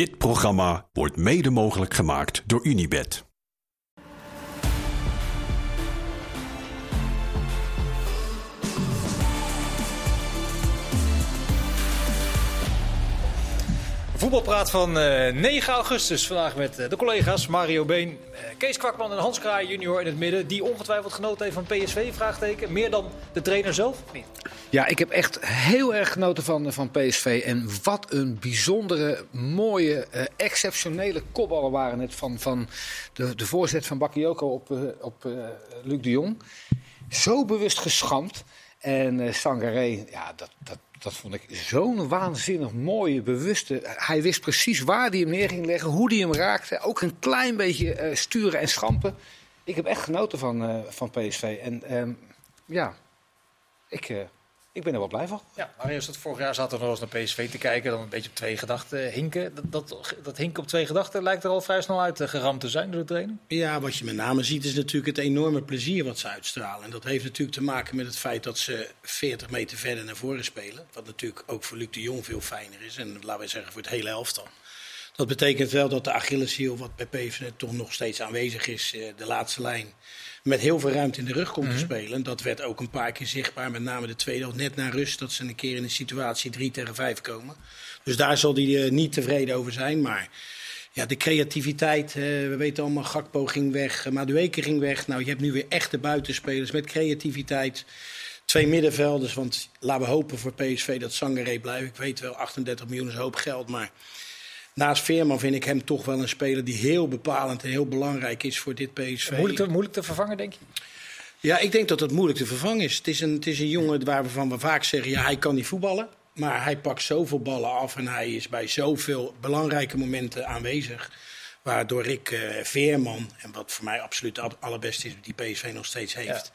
Dit programma wordt mede mogelijk gemaakt door Unibed. Voetbalpraat van eh, 9 augustus. Vandaag met eh, de collega's Mario Been, eh, Kees Kwakman en Hans Kraai junior in het midden. Die ongetwijfeld genoten heeft van PSV, vraagteken. Meer dan de trainer zelf? Ja, ik heb echt heel erg genoten van, van PSV. En wat een bijzondere, mooie, eh, exceptionele kopballen waren het van, van de, de voorzet van Bakayoko op, eh, op eh, Luc de Jong. Zo bewust geschampt. En eh Sangaré, ja, dat, dat, dat vond ik zo'n waanzinnig mooie, bewuste. Hij wist precies waar hij hem neer ging leggen, hoe hij hem raakte. Ook een klein beetje eh, sturen en schampen. Ik heb echt genoten van, eh, van PSV. En ehm, ja, ik, eh, ik ben er wel blij van. Ja, zat vorig jaar zaten we nog eens naar PSV te kijken. Dan een beetje op twee gedachten hinken. Dat, dat, dat hinken op twee gedachten lijkt er al vrij snel uit eh, geramd te zijn door de trainer. Ja, wat je met name ziet is natuurlijk het enorme plezier wat ze uitstralen. En dat heeft natuurlijk te maken met het feit dat ze 40 meter verder naar voren spelen. Wat natuurlijk ook voor Luc de Jong veel fijner is. En laten we zeggen voor het hele elftal. Dat betekent wel dat de Achilleshiel, wat bij PSV toch nog steeds aanwezig is, eh, de laatste lijn, met heel veel ruimte in de rug komt te spelen. Dat werd ook een paar keer zichtbaar, met name de tweede helft, net na rust, dat ze een keer in een situatie 3 tegen 5 komen. Dus daar zal hij eh, niet tevreden over zijn. Maar ja, de creativiteit, eh, we weten allemaal, Gakpo ging weg, uh, Madueke ging weg. Nou, je hebt nu weer echte buitenspelers met creativiteit. Twee middenvelders, want laten we hopen voor PSV dat Sangaré blijft. Ik weet wel, 38 miljoen is een hoop geld, maar naast Veerman vind ik hem toch wel een speler die heel bepalend en heel belangrijk is voor dit PSV. Moeilijk te, moeilijk te vervangen, denk je? Ja, ik denk dat het moeilijk te vervangen is. Het is een, het is een jongen waarvan we vaak zeggen, ja, hij kan niet voetballen. Maar hij pakt zoveel ballen af en hij is bij zoveel belangrijke momenten aanwezig. Waardoor ik eh, Veerman, en wat voor mij absoluut het allerbeste is, die PSV nog steeds heeft.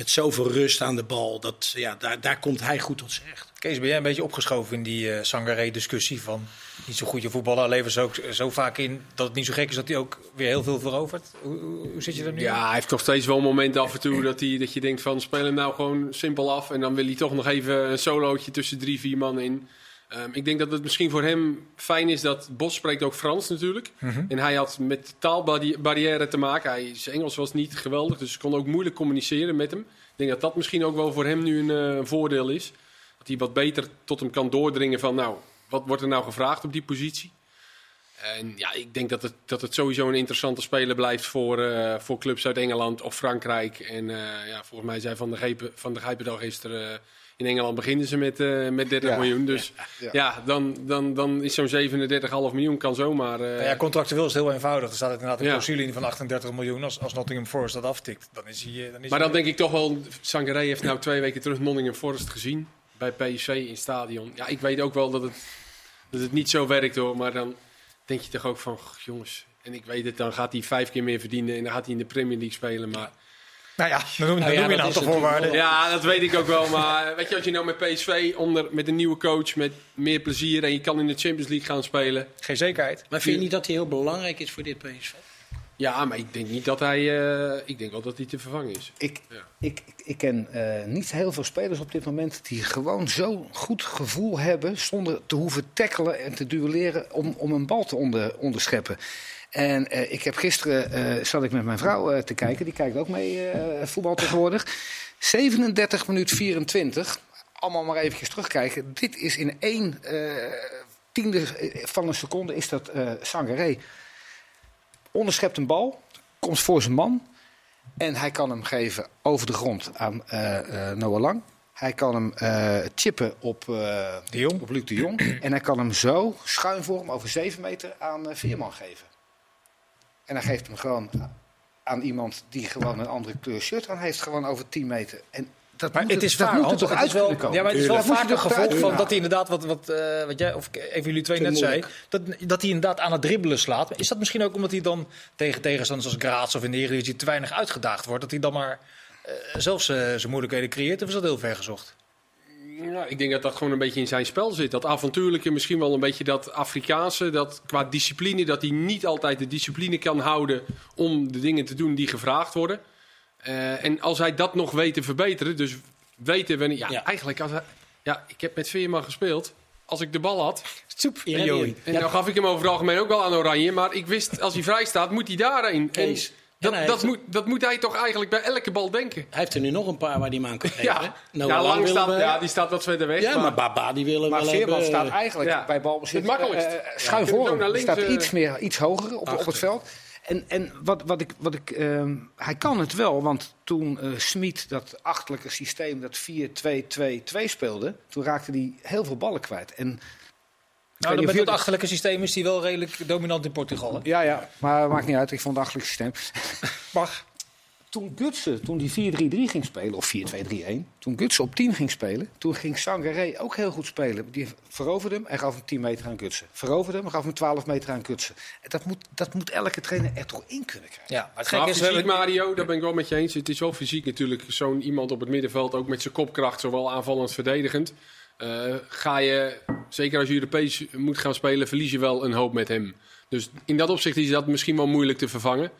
Met zoveel rust aan de bal, dat, ja, daar, daar komt hij goed tot zijn recht. Kees, ben jij een beetje opgeschoven in die eh Sangaré-discussie van niet zo goed je voetballen, levert ze ook zo vaak in dat het niet zo gek is dat hij ook weer heel veel verovert? Hoe, hoe, hoe zit je er nu? Ja, hij heeft nog steeds wel momenten af en toe dat, hij, dat je denkt van speel hem nou gewoon simpel af. En dan wil hij toch nog even een solootje tussen drie, vier man in. Ehm, ik denk dat het misschien voor hem fijn is dat Bos spreekt ook Frans natuurlijk. En hij had met taalbarrière te maken. Hij, zijn Engels was niet geweldig, dus kon ook moeilijk communiceren met hem. Ik denk dat dat misschien ook wel voor hem nu een, eh, een voordeel is. Dat hij wat beter tot hem kan doordringen van nou, wat wordt er nou gevraagd op die positie? En ja, ik denk dat het, dat het sowieso een interessante speler blijft voor, eh, voor clubs uit Engeland of Frankrijk. En eh, ja, volgens mij zei Van der Gijpen, van der Gijpen al gisteren... in Engeland beginnen ze met, eh, met 30 Ja, miljoen. Dus ja. ja, dan, dan, dan is zo'n 37,5 miljoen kan zomaar... eh, Nou ja, contractueel is het heel eenvoudig. Er staat inderdaad een Ja. clausule van 38 miljoen. Als, als Nottingham Forest dat aftikt, dan is hij... eh, Dan is Maar hij- dan denk ik toch wel, Sangaré heeft nou twee weken terug Nottingham Forest gezien. Bij PSV in het stadion. Ja, ik weet ook wel dat het, dat het niet zo werkt hoor. Maar dan denk je toch ook van, "Goh, jongens. En ik weet het, dan gaat hij vijf keer meer verdienen. En dan gaat hij in de Premier League spelen. Maar Nou ja, dan noem, dan Nou ja, noem je een dat aantal voorwaarden. ja, dat weet ik ook wel. Maar weet je, als je nou met PSV onder, met een nieuwe coach, met meer plezier. En je kan in de Champions League gaan spelen. Geen zekerheid. Maar vind je niet dat hij heel belangrijk is voor dit PSV? Ja, maar ik denk niet dat hij, eh, ik denk wel dat hij te vervangen is. Ik, Ja. ik, ik ken eh, niet heel veel spelers op dit moment die gewoon zo'n goed gevoel hebben zonder te hoeven tackelen en te duelleren om, om een bal te onder, onderscheppen. En eh, ik heb gisteren eh, zat ik met mijn vrouw eh, te kijken, die kijkt ook mee voetbal tegenwoordig. 37 minuut 24, allemaal maar eventjes terugkijken. Dit is in één tiende van een seconde is dat Sangaré. Onderschept een bal, komt voor zijn man. En hij kan hem geven over de grond aan Noah Lang. Hij kan hem chippen op, De Jong. op Luc de Jong. en hij kan hem zo schuin voor hem over 7 meter aan eh, Veerman geven. En hij geeft hem gewoon aan iemand die gewoon een andere kleur shirt aan heeft. Gewoon over 10 meter. En dat Maar moet het is dat vaak, moet er toch het uit wel, komen. ja, maar het is wel vaak een gevolg van dat hij inderdaad, wat, wat, eh, wat jij, of een van jullie twee net zei, dat, dat hij inderdaad aan het dribbelen slaat. Is dat misschien ook omdat hij dan tegen tegenstanders als Graz of in de Eredivisie te weinig uitgedaagd wordt? Dat hij dan maar eh, zelfs eh, zijn moeilijkheden creëert? Of is dat heel ver gezocht? Ja, ik denk dat dat gewoon een beetje in zijn spel zit. Dat avontuurlijke, misschien wel een beetje dat Afrikaanse. Dat qua discipline, dat hij niet altijd de discipline kan houden om de dingen te doen die gevraagd worden. Eh, en als hij dat nog weet te verbeteren, dus weten wanneer... Ja, Ja. eigenlijk als hij... Ja, ik heb met Veerman gespeeld. als ik de bal had. Soep. En. En dan gaf ik hem over het algemeen ook wel aan Oranje. Maar ik wist, als hij vrij staat, moet hij daarheen. En Kees. Dat, dat, moet, dat moet hij toch eigenlijk bij elke bal denken. Hij heeft er nu nog een paar waar hij hem aan kan geven. Ja, Noah lang staat, we- ja, die staat wat verder weg. Ja, maar Baba die willen Maar wel hebben. staat eigenlijk ja. bij balbezit Het makkelijkst. Ja. schuin voor hem. staat links, eh, iets, meer, iets hoger op, op het veld. En, en wat, wat ik, wat ik, ehm, hij kan het wel, want toen eh Smit dat achterlijke systeem, dat 4-2-2-2 speelde, toen raakte hij heel veel ballen kwijt. En, Nou, dan met dat jullie- achterlijke systeem is die wel redelijk dominant in Portugal. Hè? ja, ja, maar maakt niet uit. Ik vond het achterlijk systeem. Mag. Toen Gutsen, toen die 4-3-3 ging spelen, of 4-2-3-1, toen Gutsen op 10 ging spelen, toen ging Sangaré ook heel goed spelen. Die veroverde hem en gaf hem 10 meter aan Gutsen. Veroverde hem en gaf hem 12 meter aan Gutsen. En dat moet, dat moet elke trainer er toch in kunnen krijgen. Ja, maar het Maar is, we fysiek, hebben... Mario, daar ben ik wel met je eens. Het is wel fysiek natuurlijk. Zo'n iemand op het middenveld, ook met zijn kopkracht, zowel aanvallend verdedigend. Eh, ga je, zeker als je Europees moet gaan spelen, verlies je wel een hoop met hem. Dus in dat opzicht is dat misschien wel moeilijk te vervangen.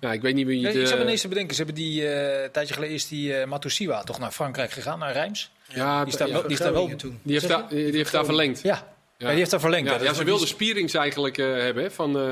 Nou, ik weet niet wie Nee, het... ik zat eh, ineens te bedenken, ze hebben die, eh, een tijdje geleden is die eh Matusiwa toch naar Frankrijk gegaan, naar Rijms. ja, Die, staat ja, wel, die, staat wel, die heeft, daar, die heeft daar verlengd. Ja, ja. die heeft daar verlengd. Ja, Dat ze is- wilde Spierings eigenlijk eh, hebben hè, van, eh,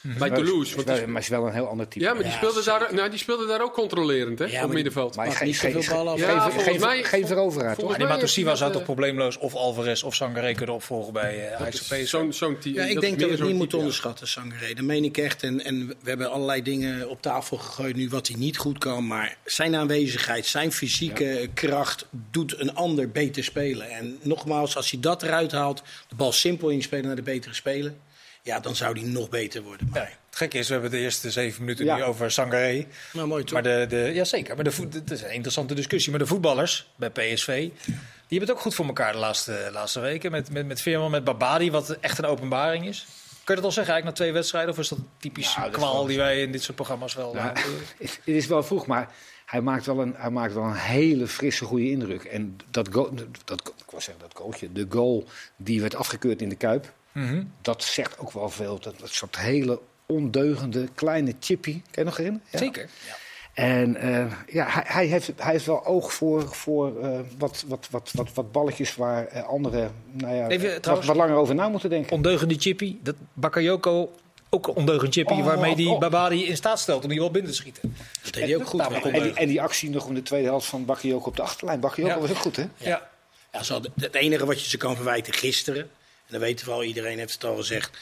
bij Maar Toulouse. is Want wel- maar is wel een heel ander type. ja, maar die speelde, daar, nou, die speelde daar ook controlerend hè, Ja, op maar middenveld. Maar niet zoveel ballen af. Ja, geen, volgens mij- geen veroveraar, toch? Maar die hij zou dat, toch probleemloos of Alvarez of Sangaré kunnen opvolgen bij eh Ajax of PSV. Zo'n zo'n team. Ja, ik dat denk is dat we het niet moeten onderschatten, Sangaré. Dat meen ik echt. En, en we hebben allerlei dingen op tafel gegooid nu wat hij niet goed kan. Maar zijn aanwezigheid, zijn fysieke kracht doet een ander beter spelen. En nogmaals, als hij dat eruit haalt, de bal simpel inspelen naar de betere speler. Ja, dan zou hij nog beter worden. Ja, Maar, het gekke is, we hebben de eerste zeven minuten Ja. nu over Sangaré. maar mooi toch? Maar de, de, ja, zeker. Maar de, voet- het is een interessante discussie. Maar de voetballers bij PSV, die hebben het ook goed voor elkaar de laatste, laatste weken. Met, met, met Veerman, met Babadi, wat echt een openbaring is. Kun je dat al zeggen eigenlijk na twee wedstrijden? Of is dat typisch Nou, kwaal die wij in dit soort programma's wel... Ja, het het is wel vroeg, maar hij maakt wel een, hij maakt wel een hele frisse, goede indruk. En dat, goal, dat, ik wou zeggen, dat goaltje, de goal die werd afgekeurd in de Kuip, mhm. dat zegt ook wel veel. Dat, dat soort hele ondeugende kleine chippy. Kan je nog herinneren? Ja. Zeker. En eh, ja, hij, hij, heeft, hij heeft wel oog voor, voor eh, wat, wat, wat, wat, wat balletjes waar eh, anderen nou ja, Even, wat, wat langer over na moeten denken. Ondeugende chippy. Dat Bakayoko ook een ondeugend chippy. Oh, waarmee die oh. Babadi in staat stelt om die wel binnen te schieten. dat deed hij ook goed. Hè? En die, en die actie nog in de tweede helft van Bakayoko op de achterlijn. Bakayoko Ja. was ook goed, hè? Ja. Ja, hadden- het enige wat je ze kan verwijten gisteren, en dat weten we al, iedereen heeft het al gezegd.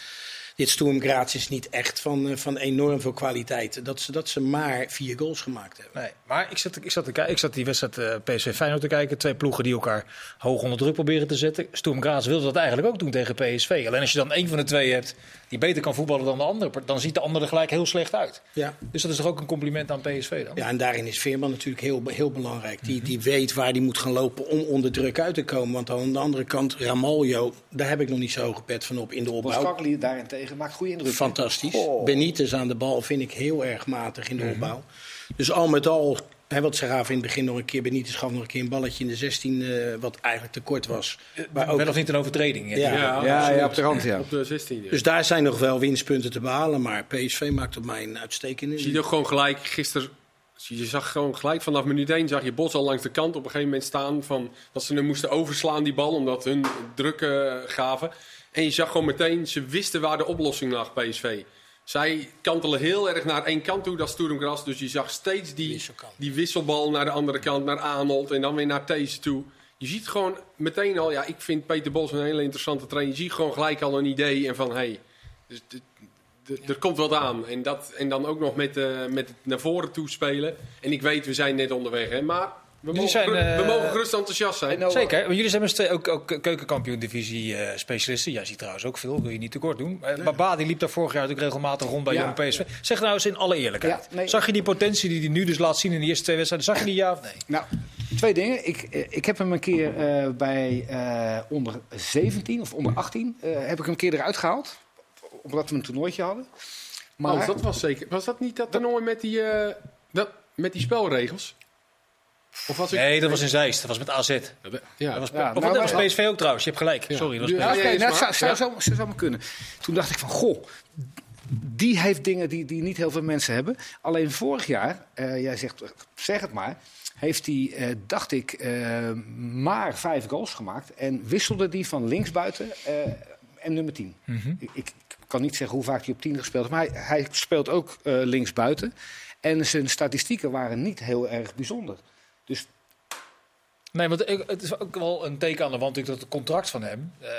Dit Sturm Graz is niet echt van, eh, van enorm veel kwaliteit. Dat ze, dat ze maar vier goals gemaakt hebben. Nee, maar ik zat, ik zat, te kijken, ik zat die wedstrijd eh, PSV Feyenoord te kijken. Twee ploegen die elkaar hoog onder druk proberen te zetten. Sturm Graz wilde dat eigenlijk ook doen tegen PSV. Alleen als je dan één van de twee hebt die beter kan voetballen dan de andere, dan ziet de andere er gelijk heel slecht uit. Ja. Dus dat is toch ook een compliment aan PSV dan? Ja, en daarin is Veerman natuurlijk heel, heel belangrijk. Die, die weet waar hij moet gaan lopen om onder druk uit te komen. Want aan de andere kant, Ramaljo, daar heb ik nog niet zo hoge pet van op in de opbouw. Boskakli daarentegen maakt goede indruk. Fantastisch. Oh. Benitez aan de bal vind ik heel erg matig in de opbouw. Dus al met al, hè, wat ze gaven in het begin nog een keer. Benitez gaf nog een keer een balletje in de 16, eh, wat eigenlijk te kort was. Maar ook, Wel of niet een overtreding? Ja. Ja, op de rand, ja. Op de 16. dus daar zijn nog wel winstpunten te behalen. Maar PSV maakt op mij een uitstekende. Je ziet ook gewoon gelijk gisteren. Je zag gewoon gelijk vanaf minuut 1 zag je Bos al langs de kant op een gegeven moment staan. Van, dat ze hem moesten overslaan, die bal, omdat hun druk eh, gaven. En je zag gewoon meteen, ze wisten waar de oplossing lag, PSV. Zij kantelen heel erg naar één kant toe, dat is Sturm Gras. Dus je zag steeds die, die wisselbal naar de andere kant, naar Arnold en dan weer naar These toe. Je ziet gewoon meteen al, ja, ik vind Peter Bos een hele interessante trainer. Je ziet gewoon gelijk al een idee en van, hé, hey, dus er komt wat aan. En, dat, en dan ook nog met, eh, met het naar voren toe spelen. En ik weet, we zijn net onderweg, hè, maar mogen, zijn, geru- eh, we mogen gerust enthousiast zijn. Zeker, maar jullie zijn met z'n tweeën ook, ook keukenkampioen-divisie eh, specialisten. Jij ziet trouwens ook veel, wil je niet tekort doen. Uh, Baba die liep daar vorig jaar natuurlijk regelmatig rond bij Ja. Jong PSV. Zeg nou eens in alle eerlijkheid. Ja, nee. Zag je die potentie die hij nu dus laat zien in de eerste twee wedstrijden? Zag je die ja of nee? Nou, twee dingen. Ik, eh, ik heb hem een keer eh, bij eh, onder 17 of onder 18 eh, heb ik hem een keer eruit gehaald. Omdat we een toernooitje hadden. Maar Oh, dat was zeker. Was dat niet dat toernooi met die, eh, dat, met die spelregels? Of was ik... Nee, dat was in Zeist. Dat was met AZ. Ja, Dat was, Ja, of nou, dat was maar- PSV ook trouwzou. Je hebt gelijk. Sorry, dat was PSV. ja, nou, zou, zou, maar kunnen. Toen dacht ik van, goh, die heeft dingen die, die niet heel veel mensen hebben. Alleen vorig jaar, eh, jij zegt, zeg het maar, heeft hij, eh, dacht ik, eh, maar vijf goals gemaakt. En wisselde die van linksbuiten eh, en nummer 10. ik, ik kan niet zeggen hoe vaak hij op 10 gespeeld heeft, maar hij, hij speelt ook eh, linksbuiten. En zijn statistieken waren niet heel erg bijzonder. Dus Nee, want het is ook wel een teken aan de wand dat het contract van hem eh,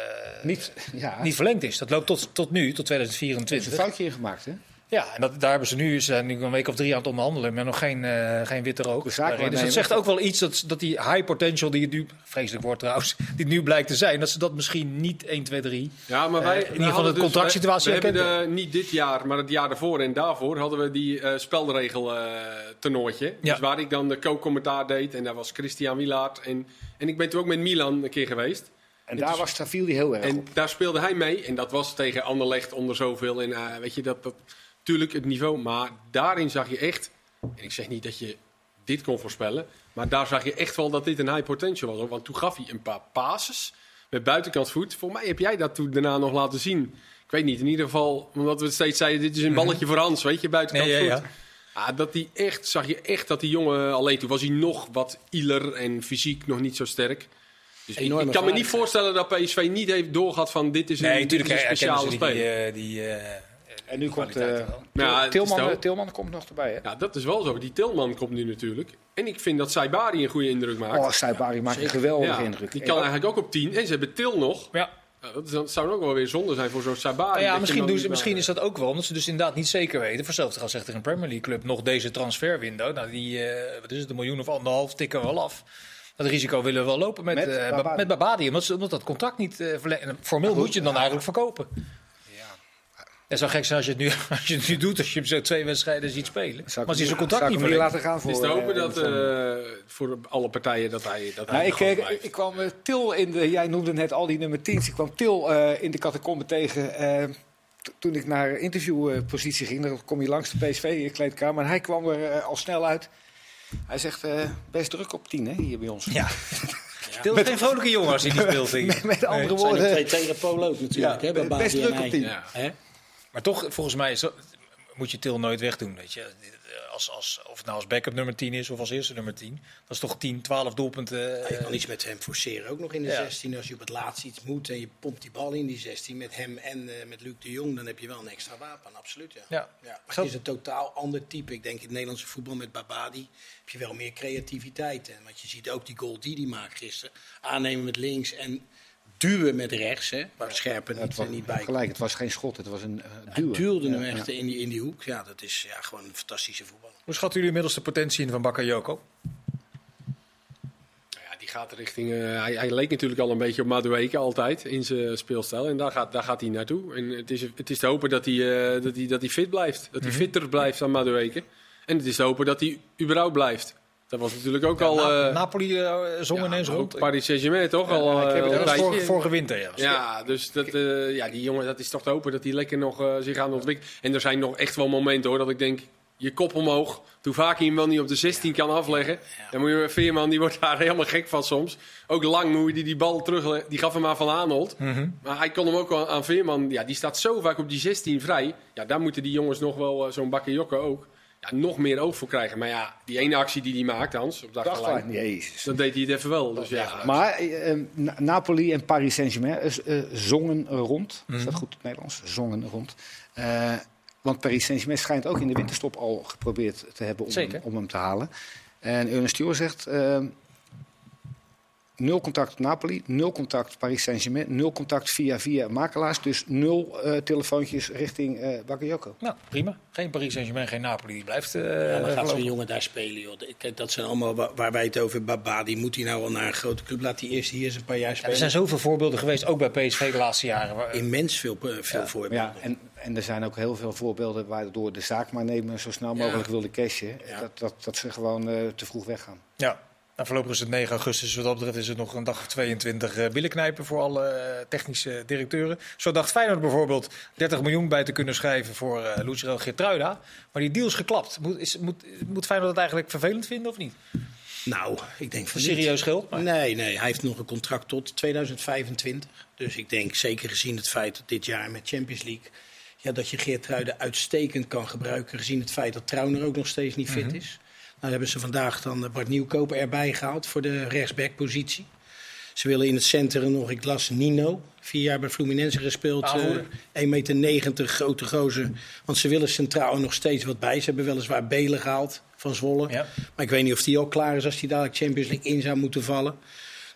niet, ja, niet verlengd is. Dat loopt tot, tot nu, tot er is een 2024. foutje in gemaakt, hè? Ja, en dat, daar hebben ze nu, zijn nu een week of drie aan het onderhandelen, maar nog geen, eh, geen witte rook. Dus dat zegt ook wel iets dat, dat die high potential die het nu, vreselijk woord trouwens, die nu blijkt te zijn, dat ze dat misschien niet 1, 2, 3. Ja, maar wij, Eh, in ieder geval de contractsituatie We, we hebben de- niet dit jaar, maar het jaar daarvoor en daarvoor hadden we die eh spelregel eh toernooitje. Ja. Dus waar ik dan de co-commentaar deed en daar was Christian Wilaert. En, en ik ben toen ook met Milan een keer geweest. En daar, was, daar viel hij heel erg En op. daar speelde hij mee. En dat was tegen Anderlecht onder zoveel. En eh, weet je, dat, dat natuurlijk het niveau. Maar daarin zag je echt. En ik zeg niet dat je dit kon voorspellen. Maar daar zag je echt wel dat dit een high potential was. hoor. Want toen gaf hij een paar passes. Met buitenkant voet. Voor mij heb jij dat toen daarna nog laten zien. Ik weet niet, in ieder geval. Omdat we steeds zeiden: dit is een balletje voor Hans. Weet je, buitenkant Nee, ja, voet. Ah, dat die echt, zag je echt dat die jongen. Alleen toen was hij nog wat ieler en fysiek nog niet zo sterk. Dus ik, kan me niet voorstellen dat PSV niet heeft doorgehad van dit is een, Nee, dit is een speciale die, speler. eh, die, eh, En nu komt eh, het is Tilman, eh, Tilman komt nog erbij, hè? Ja, dat is wel zo. Die Tilman komt nu natuurlijk. En ik vind dat Saibari een goede indruk maakt. Oh, Saibari maakt een geweldige ja, indruk. die kan eigenlijk ook op 10. En ze hebben Til nog. ja. Dat, zou ook wel weer zonde zijn voor zo'n Saibari. Nou ja, misschien, doen ze, misschien is dat ook wel, omdat ze dus inderdaad niet zeker weten. Voor hetzelfde zegt er een Premier League club nog deze transferwindow. Nou, die, eh, wat is het, een miljoen of anderhalf tikken we wel af. Dat risico willen we wel lopen met, Met eh, Babadi. met Babadi, omdat, ze, omdat dat contract niet eh. En Formeel moet je hem dan eigenlijk verkopen. Het zou gek zijn als je het nu, als je het nu doet, als je hem zo twee wedstrijden ziet spelen. Maar als hij zijn ik- ik niet verlengt. laten gaan voor... Het is te hopen eh, dat voor- eh, voor alle partijen dat hij, dat hij Nou, ik, gewoon eh, blijft. ik kwam Til in de. Jij noemde net al die nummer 10's. Ik kwam Til eh, in de catacombe tegen. eh, toen ik naar interviewpositie ging, dan kom je langs de PSV-kleedkamer. En hij kwam er al snel uit. Hij zegt: eh, best druk op 10 hè, hier bij ons. Ja. Til is geen vrolijke jongen als hij niet speelt. ik. Met, met andere Het zijn de woorden. twee tegen Polo ook natuurlijk. Ja, hè, bij best druk op hij. tien. Ja. Maar toch, volgens mij is moet je Til nooit wegdoen. Weet je. Als, als, of het nou als backup nummer 10 is of als eerste nummer 10. Dat is toch 10, 12 doelpunten. Ja, je eh, kan iets met hem forceren, ook nog in de Ja. 16. Als je op het laatst iets moet en je pompt die bal in die 16 met hem en eh, met Luc de Jong, dan heb je wel een extra wapen, absoluut. Ja. Ja. Ja, maar het is een totaal ander type. Ik denk in het Nederlandse voetbal met Babadi heb je wel meer creativiteit. En want je ziet ook die goal die hij maakt gisteren. Aannemen met links en duwen met rechts, hè, waar Scherpen niet, was, niet bij gelijk, het was geen schot, het was een uh, Hij duw. duwde hem echt ja. in, die, in die hoek. Ja, dat is ja, gewoon een fantastische voetballer. Hoe schatten jullie inmiddels de potentie in van Bakayoko? Ja, die gaat richting. eh, hij, hij leek natuurlijk al een beetje op Madueke altijd in zijn speelstijl. En daar gaat, daar gaat hij naartoe. En het is, het is te hopen dat hij, eh, dat hij, dat hij fit blijft. Dat hij fitter blijft dan Madueke. En het is te hopen dat hij überhaupt blijft. Dat was natuurlijk ook al. Na- eh, Napoli eh, zong ja, ineens rond. Paris Saint-Germain toch? al, ik heb eh, het al vorige, winter, ja. Ja, dus dat, ja, die jongen, dat is toch te hopen dat hij lekker nog zich aan ontwikkelen. En er zijn nog echt wel momenten hoor, dat ik denk, je kop omhoog. Hoe vaak hij hem wel niet op de 16 kan afleggen. Dan moet je, Veerman, die wordt daar helemaal gek van soms. Ook lang hoe hij die bal terug, die gaf hem aan Van Aanholt. Mhm. Maar hij kon hem ook wel aan Veerman, ja, die staat zo vaak op die 16 vrij. Ja, daar moeten die jongens nog wel, zo'n bakkenjokken ook, ja, nog meer oog voor krijgen. Maar ja, die ene actie die hij maakt, Hans, op dag gelijk, Jezus. dan deed hij het even wel. Dus ja, Maar eh, eh, Na- Napoli en Paris Saint-Germain eh, zongen rond. Is Mhm. dat goed in het Nederlands? Zongen rond. Eh, want Paris Saint-Germain schijnt ook in de winterstop al geprobeerd te hebben om, Zeker. hem, om hem te halen. En Ernest Stewart zegt... nul contact Napoli, nul contact Paris Saint-Germain, nul contact via via makelaars. Dus nul eh, telefoontjes richting eh Bakayoko. Nou, prima. Geen Paris Saint-Germain, geen Napoli. Die blijft eh Ja, dan gaat zo'n jongen daar spelen, joh. Kijk, dat zijn allemaal wa- waar wij het over hebben. Babadi, moet hij nou al naar een grote club? Laat hij eerst hier eens een paar jaar Ja, spelen. er zijn zoveel voorbeelden geweest, ook bij PSV de laatste jaren. waar- Immens veel, eh, veel Ja. voorbeelden. Ja, en, en er zijn ook heel veel voorbeelden waardoor de zaak maar nemen zo snel mogelijk wilde cashen. Ja. Dat, dat, dat ze gewoon eh, te vroeg weggaan. Ja. Nou, voorlopig is het 9 augustus. Wat dat betreft is het nog een dag of 22 eh billen knijpen voor alle eh, technische directeuren. Zo dacht Feyenoord bijvoorbeeld 30 miljoen bij te kunnen schrijven voor eh Lucero Geertruida. Maar die deal is geklapt. Moet, is, moet, moet Feyenoord dat eigenlijk vervelend vinden of niet? Nou, ik denk van Serieus niet. geld? Maar... Nee, nee, hij heeft nog een contract tot 2025. Dus ik denk, zeker gezien het feit dat dit jaar met Champions League... ja, dat je Geertruiden uitstekend kan gebruiken. Gezien het feit dat Trauner ook nog steeds niet fit Mhm. is. Nou hebben ze vandaag dan eh, Bart Nieuwkoper erbij gehaald voor de rechtsbackpositie. Ze willen in het centrum nog, ik las Nino, vier jaar bij Fluminense gespeeld. eh Aanvoerder. 1,90 meter, grote gozer. Want ze willen centraal nog steeds wat bij. Ze hebben weliswaar Belen gehaald van Zwolle. Ja. Maar ik weet niet of die al klaar is als die dadelijk Champions League in zou moeten vallen.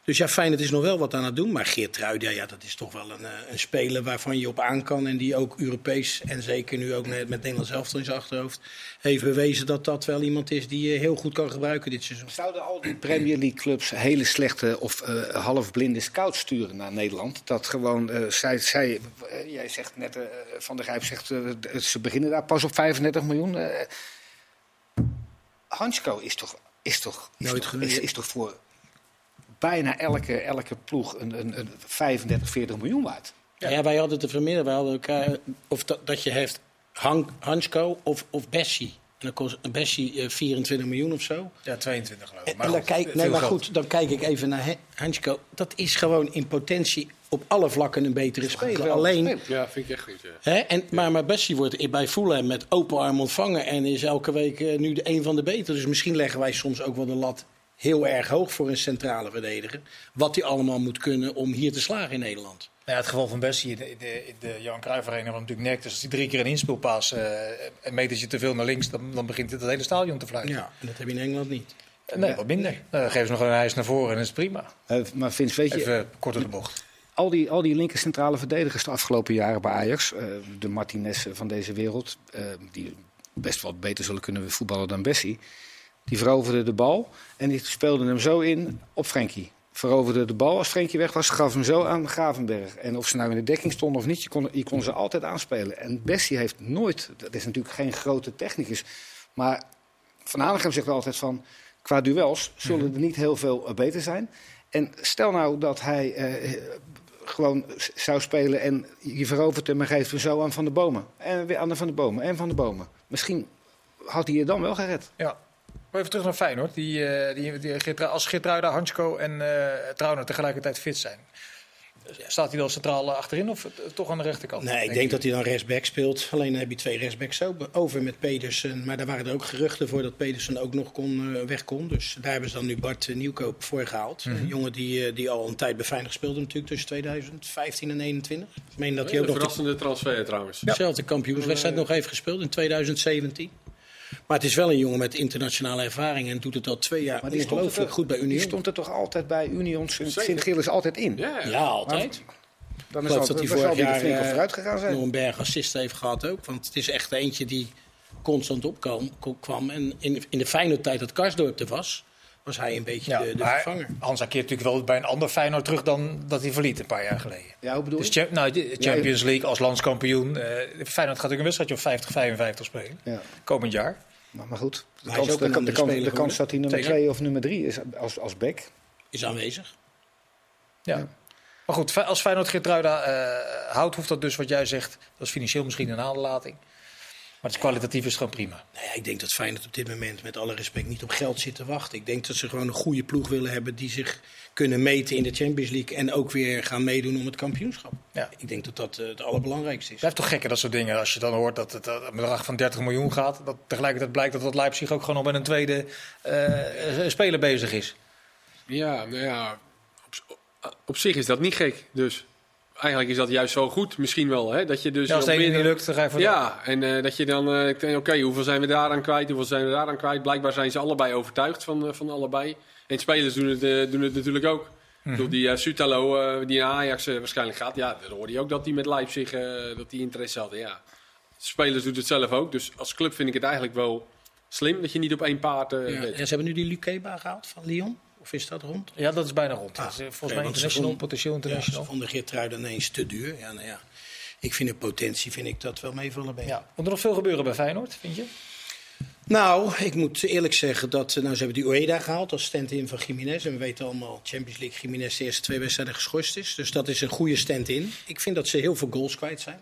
Dus ja, Feyenoord is nog wel wat aan het doen. Maar Geert Truida, ja, dat is toch wel een, eh, een speler waarvan je op aan kan. En die ook Europees en zeker nu ook met, met Nederlands elftal in zijn achterhoofd... heeft bewezen dat dat wel iemand is die je heel goed kan gebruiken dit seizoen. Zouden al die Premier League clubs hele slechte of eh halfblinde scouts sturen naar Nederland? Dat gewoon, eh, zij, zij, eh, jij zegt net, eh, Van der Grijp zegt, eh, ze beginnen daar pas op 35 miljoen. eh Hansko is toch, is toch, is Nooit toch, genoeg. is, is toch voor bijna elke, elke ploeg een, een, een 35, 40 miljoen waard? Ja, wij hadden het er vanmiddag, wij hadden elkaar... Of dat, dat je heeft Han, Hansko of, of Bessie. En dan kost een Bessie eh, 24 miljoen of zo. Ja, 22 geloof ik. Maar en dan goed, kijk, nee, veel maar goed, dan kijk ik even naar Hansko. Dat is gewoon in potentie op alle vlakken een betere speler. Alleen. Ja, vind ik echt goed. Ja. hè, en, maar, maar Bessie wordt bij Fulham met open arm ontvangen. En is elke week eh, nu de een van de betere. Dus misschien leggen wij soms ook wel de lat heel erg hoog voor een centrale verdediger. Wat hij allemaal moet kunnen om hier te slagen in Nederland. Nou ja, het geval van Bessie de, de, de Johan Cruijff Arena was natuurlijk nek. Dus als hij drie keer een inspeelpaas eh een metertje te veel naar links, dan, dan begint het, het hele stadion te fluiten. Ja, en dat heb je in Engeland niet. Nee, wat minder. Nou, dan geven ze nog een ijs naar voren en dat is prima. Eh, maar Vince, weet je, Even kort door de bocht. al die, al die linker centrale verdedigers de afgelopen jaren bij Ajax, eh, de Martinez van deze wereld, eh, die best wel beter zullen kunnen voetballen dan Bessie, die veroverden de bal en die speelden hem zo in op Frenkie. Veroverde de bal als Frenkie weg was, gaf hem zo aan Gravenberg. En of ze nou in de dekking stonden of niet, je kon, je kon ze altijd aanspelen. En Bessie heeft nooit, dat is natuurlijk geen grote technicus, maar Van Hanegem zegt altijd van, qua duels zullen er niet heel veel eh, beter zijn. En stel nou dat hij eh, gewoon zou spelen en je verovert hem en geeft hem zo aan Van de Bomen. En weer aan de Van de Bomen en Van de Bomen. Misschien had hij je dan wel gered. Ja. Maar even terug naar Feyenoord. Die, eh, die, die, als Geertruida, Hansko en eh Trauner tegelijkertijd fit zijn. Staat hij dan centraal achterin of eh, toch aan de rechterkant? Nee, ik denk dat hij dan rechtsback speelt. Alleen heb je twee rechtsbacks over met Pedersen. Maar daar waren er ook geruchten voor dat Pedersen ook nog kon, eh, weg kon. Dus daar hebben ze dan nu Bart eh, Nieuwkoop voor gehaald. Een jongen die, eh, die al een tijd bij Feyenoord speelde natuurlijk tussen 2015 en 21. Ik meen dat hij Een ook nog verrassende transfer trouwens. dezelfde kampioenswedstrijd nog heeft gespeeld in 2017. Maar het is wel een jongen met internationale ervaring en doet het al twee jaar Maar die stond, er, ongelooflijk goed bij die Union. stond er toch altijd bij Union. Sint-Gilles altijd in? Ja, Ja, altijd. Dan Ik is dat, dat hij dan vorig die jaar flink op eh, vooruit gegaan zijn. nog een berg assist heeft gehad ook. Want het is echt eentje die constant opkwam. kwam. En in, in de fijne tijd dat Karsdorp er was, was hij een beetje Ja, de, de maar vervanger. Hansa keert natuurlijk wel bij een ander Feyenoord terug dan dat hij verliet een paar jaar geleden. Ja, hoe bedoel Dus je? cha- nou, de Champions League als landskampioen. eh Feyenoord gaat natuurlijk een wedstrijdje of 50, 55 spelen. Ja. Komend jaar. Maar, maar goed, de kans, de, kans, de dat hij nummer Zeker. 2 of nummer 3 is als, als back. Is aanwezig. Ja. Maar goed, als Feyenoord Geertruida eh houdt, hoeft dat dus wat jij zegt. Dat is financieel misschien een aderlating. Maar het is kwalitatief is gewoon prima. Nou ja, ik denk dat Feyenoord op dit moment met alle respect niet op geld zit te wachten. Ik denk dat ze gewoon een goede ploeg willen hebben die zich kunnen meten in de Champions League. En ook weer gaan meedoen om het kampioenschap. Ja. Ik denk dat dat eh, het allerbelangrijkste is. Blijft toch gekker dat soort dingen. Als je dan hoort dat het eh, een bedrag van 30 miljoen gaat. Dat tegelijkertijd blijkt dat dat Leipzig ook gewoon nog met een tweede eh, speler bezig is. Ja, nou ja, op, op zich is dat niet gek. Dus eigenlijk is dat juist zo goed, misschien wel. Hè? Dat je dus Ja, als het ene niet meerdere- lukt, dan ga je voor de- Ja, en eh, dat je dan eh, oké, hoeveel zijn we daaraan kwijt, hoeveel zijn we daaraan kwijt. Blijkbaar zijn ze allebei overtuigd van, eh, van allebei. En spelers doen het, doen het natuurlijk ook. Ik bedoel, die uh, Sutalo, eh, die naar Ajax waarschijnlijk gaat, ja, dan hoorde je ook dat hij met Leipzig eh, dat die interesse had. Ja. Spelers doen het zelf ook, dus als club vind ik het eigenlijk wel slim dat je niet op één paard eh Ja, bent. ze hebben nu die Lukeba gehaald van Lyon. Of is dat rond? Ja, dat is bijna rond. Ah, is, eh, volgens mij ze international, vonden- potentieel Ja, international. ze vonden Geertruiden ineens te duur. Ja, nou ja. Ik vind de potentie vind ik dat wel meevallen bij. Ja. Moet er nog veel gebeuren bij Feyenoord, vind je? Nou, ik moet eerlijk zeggen dat eh, nou, ze hebben die Ueda gehaald als stand-in van Jiménez. En we weten allemaal, Champions League, Jiménez de eerste twee wedstrijden geschorst is. Dus dat is een goede stand-in. Ik vind dat ze heel veel goals kwijt zijn.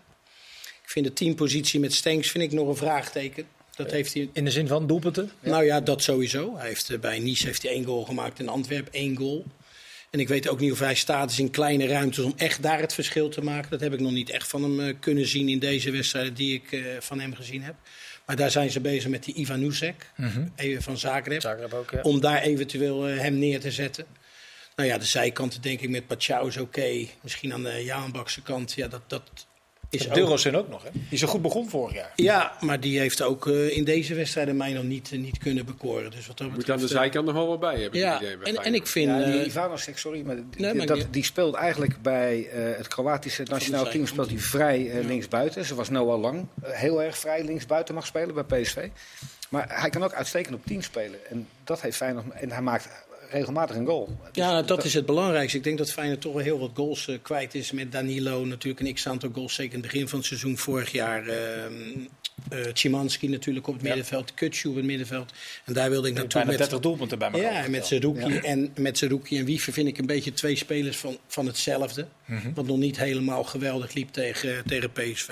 Ik vind de teampositie met Stenks vind ik nog een vraagteken. Dat heeft hij In de zin van doelpunten? Nou ja, dat sowieso. Hij heeft, eh, bij Nice heeft hij één goal gemaakt. In Antwerpen één goal. En ik weet ook niet of hij staat is in kleine ruimtes om echt daar het verschil te maken. Dat heb ik nog niet echt van hem eh, kunnen zien in deze wedstrijden die ik eh, van hem gezien heb. Maar daar zijn ze bezig met die Ivan Nusek, even van Zagreb. Zagreb ook, ja. Om daar eventueel eh, hem neer te zetten. Nou ja, de zijkanten denk ik met Pachau is oké. Misschien aan de Jaanbakse kant. Ja, dat, dat is ook... Deelrozen ook nog, hè? Die zo goed begon vorig jaar. Ja, maar die heeft ook eh, in deze wedstrijden mij nog niet, eh, niet kunnen bekoren. Dus wat dat Moet aan de eh, zijkant nog wel wat bij hebben. Ja, het idee, bij en, en ik vind... Ja, die Ivanovic, sorry, maar die, Nee, maar dat, die- speelt eigenlijk bij eh, het Kroatische nationaal team speelt hij vrij eh, linksbuiten. Zoals Noah Lang heel erg vrij linksbuiten mag spelen bij PSV. Maar hij kan ook uitstekend op 10 spelen. En dat heeft Feyenoord. En hij maakt regelmatig een goal. Dus Ja, dat is het belangrijkste. Ik denk dat Feyenoord toch wel heel wat goals eh, kwijt is met Danilo. Natuurlijk een x-aantal goals, zeker in het begin van het seizoen. Vorig jaar Szymanski natuurlijk op het middenveld. Kutsu op het middenveld. En daar wilde ik Bijna naartoe met... 30 doelpunten bij elkaar. Ja, met Zerouki en, met Zerouki en Wiever vind ik een beetje twee spelers van, van hetzelfde. Mhm. Wat nog niet helemaal geweldig liep tegen, tegen PSV.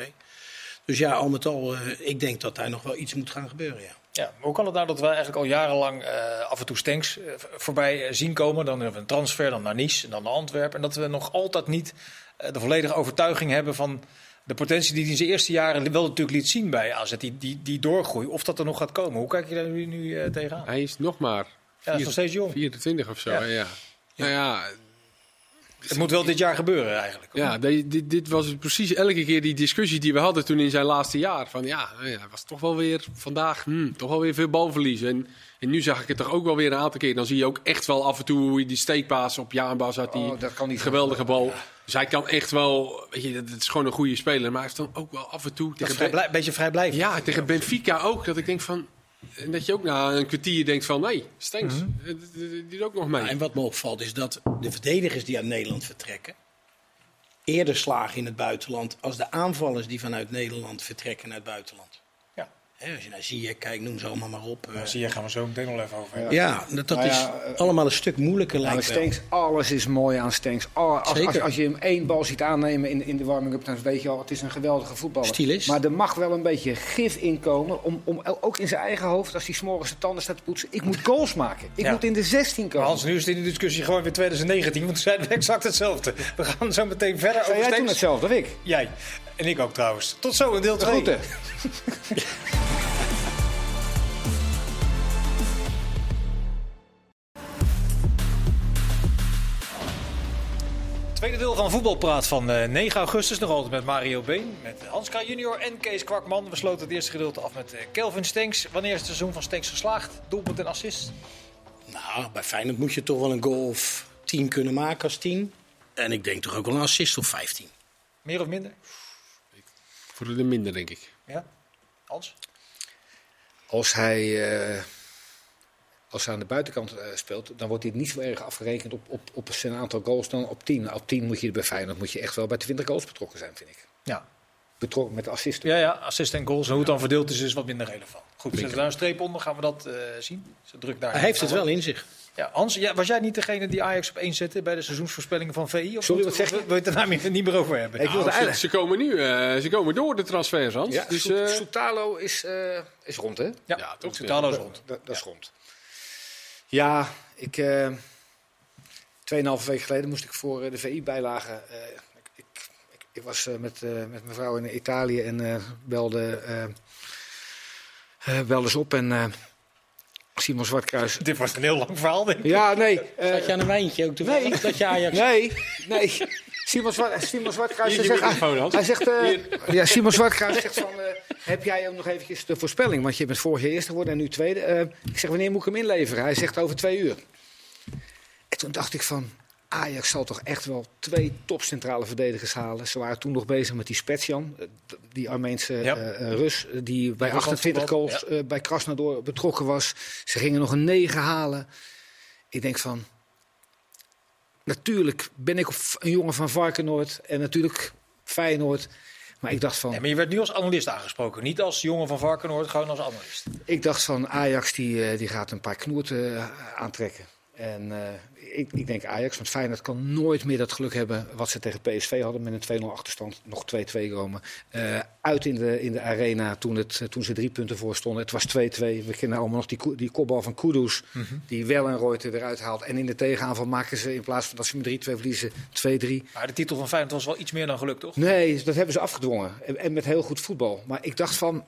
Dus ja, al met al, eh, ik denk dat daar nog wel iets moet gaan gebeuren. Ja. Ja, hoe kan het nou dat wij eigenlijk al jarenlang eh, af en toe Stenks eh, voorbij eh, zien komen? Dan hebben we een transfer, dan naar Nice en dan naar Antwerpen. En dat we nog altijd niet de volledige overtuiging hebben van de potentie die hij in zijn eerste jaren wel natuurlijk liet zien bij AZ. Die, die, die doorgroei, of dat er nog gaat komen. Hoe kijk je daar nu, nu tegenaan? Hij is nog maar Ja, hij is nog steeds jong. 24 of zo. Ja. Ja. Ja. Nou ja, Het moet wel dit jaar gebeuren eigenlijk. ja dit, dit, was precies elke keer die discussie die we hadden toen in zijn laatste jaar. Van ja, nou ja, hij was toch wel weer vandaag hmm, toch wel weer veel balverlies. En, en nu zag ik het toch ook wel weer een aantal keer. Dan zie je ook echt wel af en toe hoe hij die steekpaas op Jaanbas had. Die Oh, dat kan niet geweldige bal. Dus hij kan echt wel, weet je, dat het is gewoon een goede speler. Maar hij heeft dan ook wel af en toe Dat is tegen vrij beetje vrijblijvend. Ja, tegen Benfica ook. Dat ik denk van. En dat je ook na een kwartier denkt van nee, Stenks, eh, die- die die doet ook nog mee. En wat me opvalt is dat de verdedigers die uit Nederland vertrekken... eerder slagen in het buitenland als de aanvallers die vanuit Nederland vertrekken naar het buitenland. Als je naar Ziyech kijkt, noem ze allemaal maar op. eh. Zie je, gaan we zo meteen nog even over. Ja, dat, dat Nou is ja, eh, allemaal een stuk moeilijker Aan lijkt. Stenks, alles is mooi aan Stenks. Als, als, als je hem één bal ziet aannemen in, in de warming-up, dan weet je al, het is een geweldige voetballer. Maar er mag wel een beetje gif inkomen, om, om, ook in zijn eigen hoofd, als hij s'morgens de tanden staat te poetsen. Ik moet goals maken. Ik Ja. moet in de 16 Maar komen. Hans, nu is het in de discussie gewoon weer 2019, want toen zeiden we exact hetzelfde. We gaan zo meteen verder Zei over jij toen hetzelfde, of ik? Jij. En ik ook trouwens. Tot zo in deel De 2. groeten. Tweede deel van Voetbalpraat van eh, 9 augustus. Nog altijd met Mario Been, met Hans K. junior en Kees Kwakman. We sloten het eerste gedeelte af met eh, Kelvin Stenks. Wanneer is het seizoen van Stenks geslaagd? Doelpunt en assist? Nou, bij Feyenoord moet je toch wel een goal of 10 kunnen maken als 10. En ik denk toch ook wel een assist of 15. Meer of minder? Voor de minder, denk ik. Ja? Hans? Als hij, eh, als hij aan de buitenkant eh, speelt, dan wordt hij niet zo erg afgerekend op, op, op zijn aantal goals dan op 10. Op 10 moet je bij Feyenoord moet je echt wel bij 20 goals betrokken zijn, vind ik. Ja. Betrokken met de assisten. Ja, ja, assist en goals. En hoe het dan verdeeld is, is wat minder relevant. Goed, zetten we daar een streep onder, gaan we dat eh, zien. Druk daar. Hij heeft het wel in zich. Ja, Hans, ja, was jij niet degene die Ajax op één zette bij de seizoensvoorspellingen van VI? Of Sorry, wat zeg je? Wil je het meer- niet meer over hebben? Ik wilde Nou, ze, eigenlijk... ze komen nu, eh, ze komen door de transfers, Hans. Ja, dus, Soet- eh, Soetalo is, eh, is rond, hè? ja, ja, toch, Soetalo is rond. Dat, dat is rond. Ja, ik... eh Tweeënhalve week geleden moest ik voor de VI-bijlage... eh, ik, ik, ik, ik was eh, met, eh, met mijn vrouw in Italië en eh, belde, belde ze op en... eh, Simon Zwartkruis... Dit was een heel lang verhaal, denk ik. Ja, nee. eh, Had je aan een wijntje ook toevallig? Nee. Dat je Ajax... Nee, nee. Simon, Zwart, Simon Zwartkruis Hier, hij zegt, hij zegt eh, ja, Simon Zwartkruis zegt van, eh, heb jij ook nog eventjes de voorspelling? Want je bent vorig jaar eerste geworden en nu tweede. Eh, ik zeg, wanneer moet ik hem inleveren? Hij zegt over twee uur. En toen dacht ik van, Ajax zal toch echt wel twee topcentrale verdedigers halen. Ze waren toen nog bezig met die Spetsjan, eh, die Armeense Ja. eh, eh, Rus, die bij Rusland 28 voetbal, goals eh, bij Krasnodar betrokken was. Ze gingen nog een 9 halen. Ik denk van, natuurlijk ben ik een jongen van Varkenoord en natuurlijk Feyenoord. Maar ik dacht van, Nee, maar je werd nu als analist aangesproken. Niet als jongen van Varkenoord, gewoon als analist. ik dacht van Ajax die, die gaat een paar knoerten aantrekken. En eh, ik, ik denk Ajax, want Feyenoord kan nooit meer dat geluk hebben wat ze tegen PSV hadden met een 2-0 achterstand. Nog 2-2 komen. Eh, uit in de, in de arena toen, het, toen ze drie punten voor stonden. Het was 2-2. We kennen allemaal nog die, die kopbal van Kudus. Die wel een Reuter weer uithaalt. En in de tegenaanval maken ze in plaats van dat ze met 3-2 verliezen 2-3. Maar de titel van Feyenoord was wel iets meer dan geluk, toch? Nee, dat hebben ze afgedwongen. En, en met heel goed voetbal. Maar ik dacht van.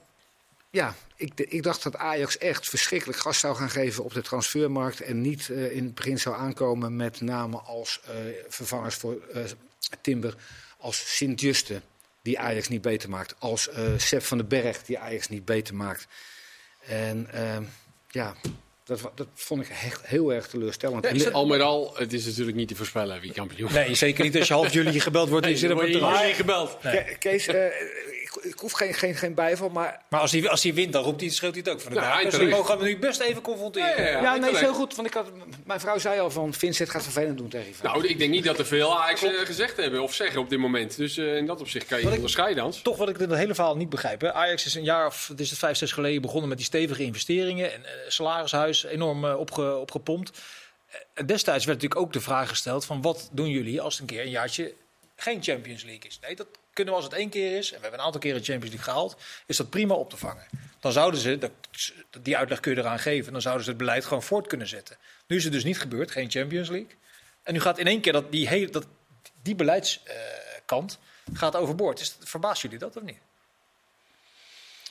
Ja, ik, ik dacht dat Ajax echt verschrikkelijk gas zou gaan geven op de transfermarkt. En niet eh, in het begin zou aankomen met namen als eh, vervangers voor eh, Timber. Als Sint-Juste, die Ajax niet beter maakt. Als eh Sepp van den Berg, die Ajax niet beter maakt. En ehm, ja, dat, dat vond ik echt heel erg teleurstellend. Ja, En- Al met al, het is natuurlijk niet te voorspellen wie kampioen Nee, zeker niet als je half juli gebeld wordt en je zit op terras. niet gebeld. Ke- Kees, eh, ik, hoef geen, geen, geen bijval, maar Maar als hij, als hij wint, dan roept hij, schreeuwt hij het ook van de Nou. Dus we mogen hem nu best even confronteren. Ja, ja, ja. Ja, nee, is heel goed. Want ik had, mijn vrouw zei al van Vincent gaat vervelend doen tegen je vrouw. Nou, ik denk niet dat er veel Ajax eh, gezegd hebben of zeggen op dit moment. Dus eh, in dat opzicht kan je Wat onderscheiden, Hans. Toch wat ik dit hele verhaal niet begrijp. Hè. Ajax is een jaar of het is het vijf, zes geleden begonnen met die stevige investeringen. En eh, salarishuis enorm opge, opgepompt. En destijds werd natuurlijk ook de vraag gesteld van wat doen jullie als het een keer een jaartje geen Champions League is. Nee, dat kunnen we als het één keer is. En we hebben een aantal keren de Champions League gehaald. Is dat prima op te vangen. Dan zouden ze, dat, die uitleg kun je eraan geven. Dan zouden ze het beleid gewoon voort kunnen zetten. Nu is het dus niet gebeurd. Geen Champions League. En nu gaat in één keer dat, die, hele, dat, die beleidskant gaat overboord. Is, verbaast jullie dat of niet?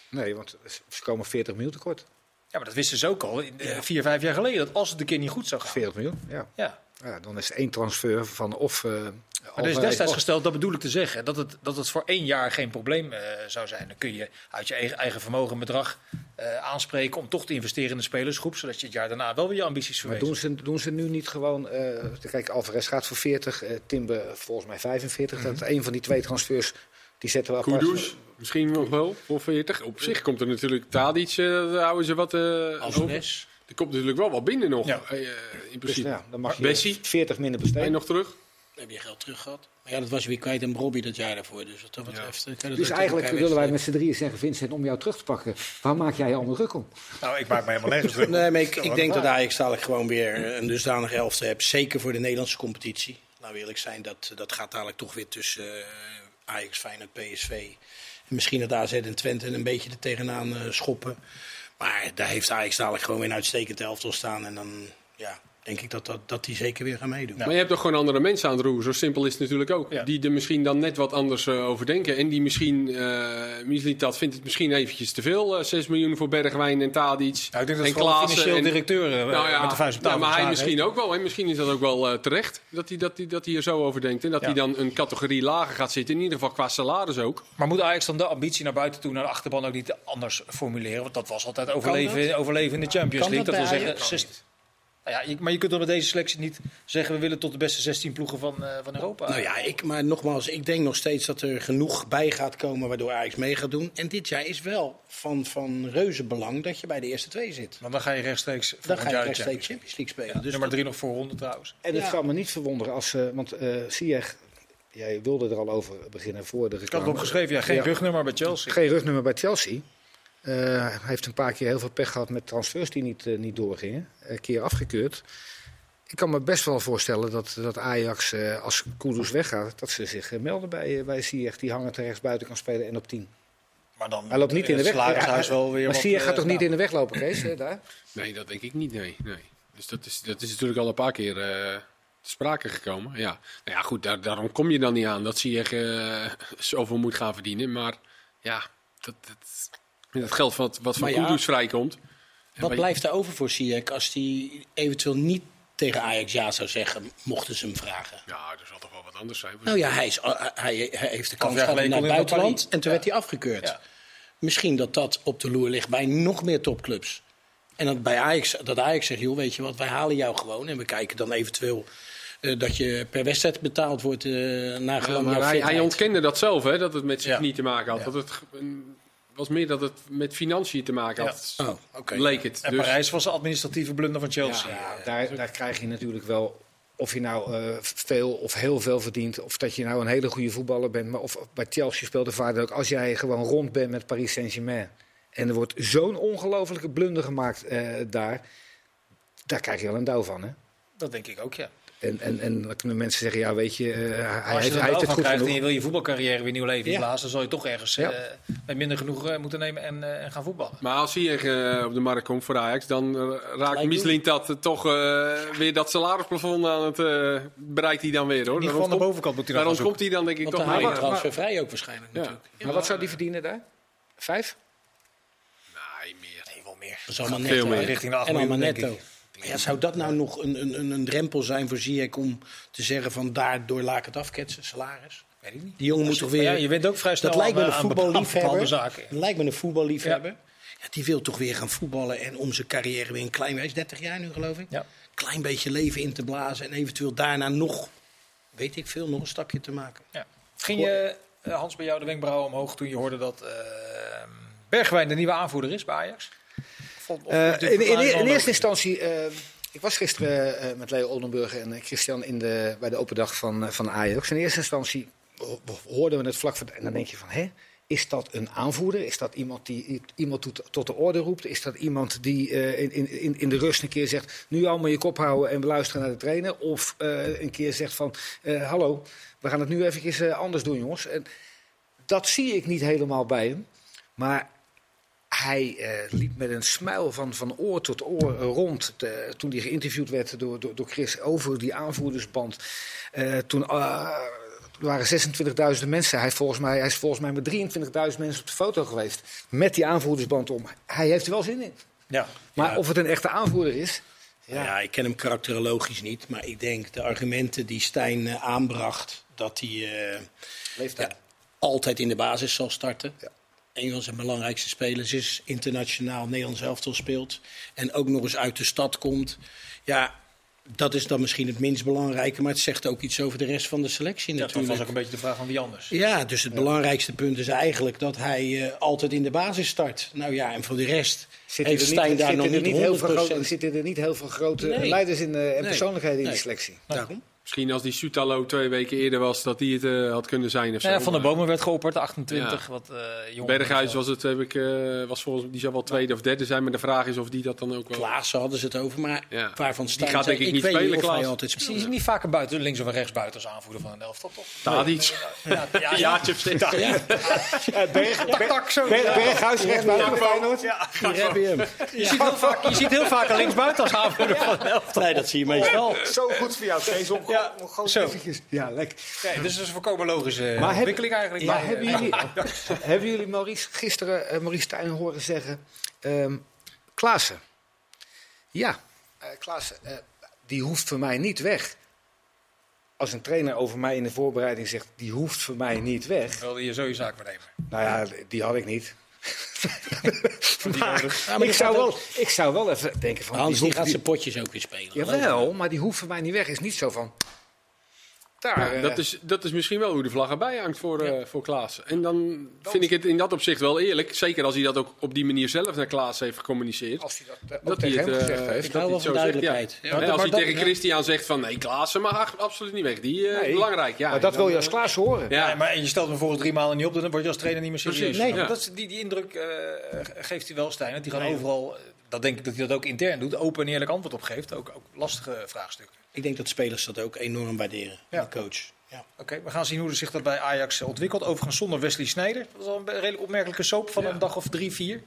Nee, want ze komen 40 miljoen tekort. Ja, maar dat wisten ze ook al in, eh, vier, vijf jaar geleden. Dat als het een keer niet goed zou gaan. 40 miljoen, ja. Ja. ja. Dan is één transfer van of... eh Maar er is Alvarez destijds gesteld, dat bedoel ik te zeggen, dat het, dat het voor één jaar geen probleem eh, zou zijn. Dan kun je uit je eigen, eigen vermogen en bedrag eh, aanspreken om toch te investeren in de spelersgroep. Zodat je het jaar daarna wel weer je ambities Maar verwezen. doen ze, doen ze nu niet gewoon... eh kijk, Alvarez gaat voor 40, eh Timber volgens mij 45. Dat een van die twee transfers, die zetten we apart. Kudus, misschien nog wel, voor 40. Op zich komt er natuurlijk Tadic, eh daar houden ze wat eh over. Alvarez. Er komt natuurlijk wel wat binnen nog, Ja. eh, in Dus principe. ja, dan mag je Bessie? 40 minder besteden. nog terug? Heb je geld terug gehad. Maar ja, dat was weer kwijt en Robbie dat jaar daarvoor. Dus wat dat betreft... eh, dat Dus eigenlijk willen wij met z'n drieën zeggen, Vincent, om jou terug te pakken. Waar maak jij je allemaal druk om? Nou, ik maak me helemaal nergens druk. Nee, maar ik, ik denk dat Ajax dadelijk gewoon weer een dusdanig elfte hebt. Zeker voor de Nederlandse competitie. We eerlijk zijn, dat, dat gaat dadelijk toch weer tussen eh, Ajax, Feyenoord, PSV. En misschien dat AZ en Twente een beetje er tegenaan eh, schoppen. Maar daar heeft Ajax dadelijk gewoon weer een uitstekend elftal staan. En dan ja, denk ik dat, dat, dat die zeker weer gaan meedoen. Maar je hebt toch gewoon andere mensen aan het roer. Zo simpel is het natuurlijk ook. Ja. Die er misschien dan net wat anders eh, over denken. En die misschien, eh Mislitat vindt het misschien eventjes te veel. eh 6 miljoen voor Bergwijn en Tadic. Nou, ik denk dat en Klaassen financieel en- directeur Nou ja, met de vuist op ja, tafel maar hij misschien heeft. ook wel. En misschien is dat ook wel terecht. Dat hij, dat, hij, dat hij er zo over denkt. En dat Ja. hij dan een categorie lager gaat zitten. In ieder geval qua salaris ook. Maar moet Ajax dan de ambitie naar buiten toe, naar de achterban ook niet anders formuleren? Want dat was altijd overleven, overleven in de Champions Kan League. dat Dat, wil zeggen, ja, je- maar je kunt toch met deze selectie niet zeggen we willen tot de beste 16 ploegen van, eh, van Europa. Nou ja, ik, maar nogmaals, ik denk nog steeds dat er genoeg bij gaat komen waardoor Ajax mee gaat doen. En dit jaar is wel van, van reuze belang dat je bij de eerste twee zit. Want dan ga je rechtstreeks Dan ga je rechtstreeks Champions League spelen. Dus Nummer drie nog voor ronde trouwens. En het Ja. zou me niet verwonderen als... eh, want eh Ziyech, jij wilde er al over beginnen voor de Ik had reclame. het opgeschreven, ja, geen Ja. rugnummer bij Chelsea. Geen rugnummer bij Chelsea. Eh, hij heeft een paar keer heel veel pech gehad met transfers die niet, eh, niet doorgingen. Een keer afgekeurd. Ik kan me best wel voorstellen dat, dat Ajax, eh, als Kudus weggaat, dat ze zich melden bij, bij Ziyech. Die hangen rechts buiten kan spelen en op 10. Maar dan Hij loopt niet in de weg. Het salarishuis wel weer maar eh, gaat toch niet in de weg lopen, Kees? daar? Nee, dat denk ik niet. Nee, nee. Dus dat is, dat is natuurlijk al een paar keer eh, te sprake gekomen. Ja, nou ja goed, daar, daarom kom je dan niet aan dat Ziyech eh zoveel moet gaan verdienen. Maar ja, dat, dat, met het geld wat, wat van ja, Kudus vrijkomt. en Wat blijft er over voor Ziyech als hij eventueel niet tegen Ajax ja zou zeggen, mochten ze hem vragen? Ja, er zal toch wel wat anders zijn. Nou ja, hij, is, hij, hij heeft de kans gehad naar het buitenland en toen Ja. werd hij afgekeurd. Ja. Misschien dat dat op de loer ligt bij nog meer topclubs. En dat bij Ajax, dat Ajax zegt, joh, weet je wat, wij halen jou gewoon. En we kijken dan eventueel eh, dat je per wedstrijd betaald wordt eh naar Ja, hij, hij ontkende dat zelf, hè, dat het met zijn Ja. knie te maken had. Ja. Dat het een- was meer dat het met financiën te maken had. Oh, oké. Leek het. En Dus, Parijs was de administratieve blunder van Chelsea. Ja, daar, daar krijg je natuurlijk wel, of je nou eh, veel of heel veel verdient, of dat je nou een hele goede voetballer bent, maar of bij Chelsea speelt de vader ook, als jij gewoon rond bent met Paris Saint-Germain en er wordt zo'n ongelofelijke blunder gemaakt eh, daar, daar krijg je wel een douw van. Hè? Dat denk ik ook, ja. En, en, en dan kunnen mensen zeggen, ja weet je, eh, hij, Als je heeft, hij heeft het van goed krijgt en genoeg. je wil je voetbalcarrière weer nieuw leven Ja. inblazen, dan zal je toch ergens Ja. eh, met minder genoeg eh, moeten nemen en, eh, en gaan voetballen. Maar als hij eh, op de markt komt voor Ajax, dan raakt Michelin dat toch eh, weer dat salarisplafond aan het eh, bereikt hij dan weer hoor. Daarom van de komt- bovenkant moet hij dan Daarom komt hij dan denk ik Want toch mee. transfervrij ook waarschijnlijk Ja. natuurlijk. Maar wat zou die verdienen daar? Vijf? Nee, meer. Nee, wel meer. Dat is allemaal netto. Richting de acht en allemaal miljoen, denk netto. Maar ja, zou dat nou nog een, een, een, drempel zijn voor Ziyech om te zeggen van daardoor laat ik het afketsen, salaris? Weet ik niet. Die jongen moet toch weer... Ja, je bent ook vrij snel dat lijkt me een voetballiefhebber. Dat lijkt me een voetballiefhebber. Ja. die wil toch weer gaan voetballen en om zijn carrière weer een klein beetje, 30 jaar nu geloof ik, Ja. klein beetje leven in te blazen en eventueel daarna nog, weet ik veel, nog een stapje te maken. Ja. Ging je, eh, Hans, bij jou de wenkbrauwen omhoog toen je hoorde dat eh Bergwijn de nieuwe aanvoerder is bij Ajax? Of- of- of Eh, in, in, in eerste instantie, eh, ik was gisteren eh, met Leo Oldenburger en Christian in de, bij de open dag van, van Ajax. In eerste instantie ho- hoorden we het vlak van. En dan denk je van, hè, is dat een aanvoerder? Is dat iemand die iemand tot, tot de orde roept? Is dat iemand die in, in- in, de rust een keer zegt, nu allemaal je kop houden en we luisteren naar de trainer? Of een keer zegt van, hallo, we gaan het nu eventjes anders doen, jongens. En dat zie ik niet helemaal bij hem. Maar hij eh, liep met een smile van, van oor tot oor eh, rond. te- toen hij geïnterviewd werd door, door, door Chris over die aanvoerdersband. Eh, toen eh, er waren 26.000 mensen. Hij, volgens mij, hij is volgens mij met 23.000 mensen op de foto geweest. Met die aanvoerdersband om. Hij heeft er wel zin in. Ja. Maar Ja. of het een echte aanvoerder is. Ja. ik ken hem karakterologisch niet, maar ik denk de argumenten die Stijn eh, aanbracht, dat hij eh, ja, altijd in de basis zal starten. Ja. Een van zijn belangrijkste spelers is internationaal Nederlands elftal speelt. En ook nog eens uit de stad komt. Ja, dat is dan misschien het minst belangrijke, maar het zegt ook iets over de rest van de selectie Ja, dat natuurlijk. was ook een beetje de vraag van wie anders. Ja, dus het belangrijkste punt is eigenlijk dat hij eh, altijd in de basis start. Nou ja, en voor de rest Zitten heeft er Stijn niet, daar nog er niet niet heel 100%. veel grote, zitten er niet heel veel grote Nee. leiders in, eh, en Nee. persoonlijkheden in de selectie. Daarom. Misschien als die Soetalo twee weken eerder was, dat die het eh, had kunnen zijn of zo. Nou ja, van de Bomen werd geopperd, 28. Ja. Wat, eh jong Berghuis was het, heb ik, eh, was volgens die zou wel tweede of derde zijn, maar de vraag is of die dat dan ook wel. Klaassen hadden ze het over, maar Ja. waarvan Stijn gaat zei, denk ik niet weet spelen, Klaas. altijd Zie speelt. je niet vaker buiten, links of rechts buiten als aanvoerder van een elftal, toch? Tadic. Ja, ja, zo. Ber- Berghuis rechts buiten Feyenoord. Je ziet heel vaak, je ziet heel vaak een linksbuiten als aanvoerder van een elftal. Nee, dat zie je meestal. Zo goed voor jou, Kees. Ja, gewoon zo. eventjes. Ja, lekker. Nee, dus dat is een volkomen logische Maar heb- ontwikkeling eigenlijk. Maar bij, hebben eh, jullie, hebben jullie Maurice, gisteren eh, Maurice Stijn horen zeggen... ehm Klaassen. Ja, eh Klaassen, eh, die hoeft voor mij niet weg. Als een trainer over mij in de voorbereiding zegt... die hoeft voor mij niet weg. wilde je zo je zaak vernemen. Nou ja, die had ik niet. Die maar, nodig. Ja, maar ik, die zou wel, ik zou wel even denken van... Hans die gaat zijn potjes ook weer spelen. Jawel, maar die voor mij niet weg. Is niet zo van... Daar, eh, Dat is, dat is misschien wel hoe de vlag erbij hangt voor, eh voor Klaas. En dan vind ik het in dat opzicht wel eerlijk. Zeker als hij dat ook op die manier zelf naar Klaas heeft gecommuniceerd. als hij dat, eh, Dat hij tegen het, hem eh, gezegd heeft. Ik hou hij wel van zo zegt, duidelijkheid. ja. Als hij tegen Christian zegt van nee, Klaassen mag absoluut niet weg. Die eh, Nee. is belangrijk. Ja, maar dat wil je als eh, Klaas horen. Ja, Ja, maar en je stelt hem voor drie maanden niet op, dan word je als trainer niet meer serieus. Ja. Dat is, die, die indruk eh, geeft hij wel, Stijn. Hij gewoon overal, eh, dat denk ik dat hij dat ook intern doet, open en eerlijk antwoord op geeft. Ook, ook lastige vraagstukken. Ik denk dat spelers dat ook enorm waarderen. Ja. De coach. Ja. Oké, we gaan zien hoe zich dat bij Ajax ontwikkelt. Overigens zonder Wesley Sneijder. Dat is wel een redelijk opmerkelijke soap van Ja. een dag of drie, vier.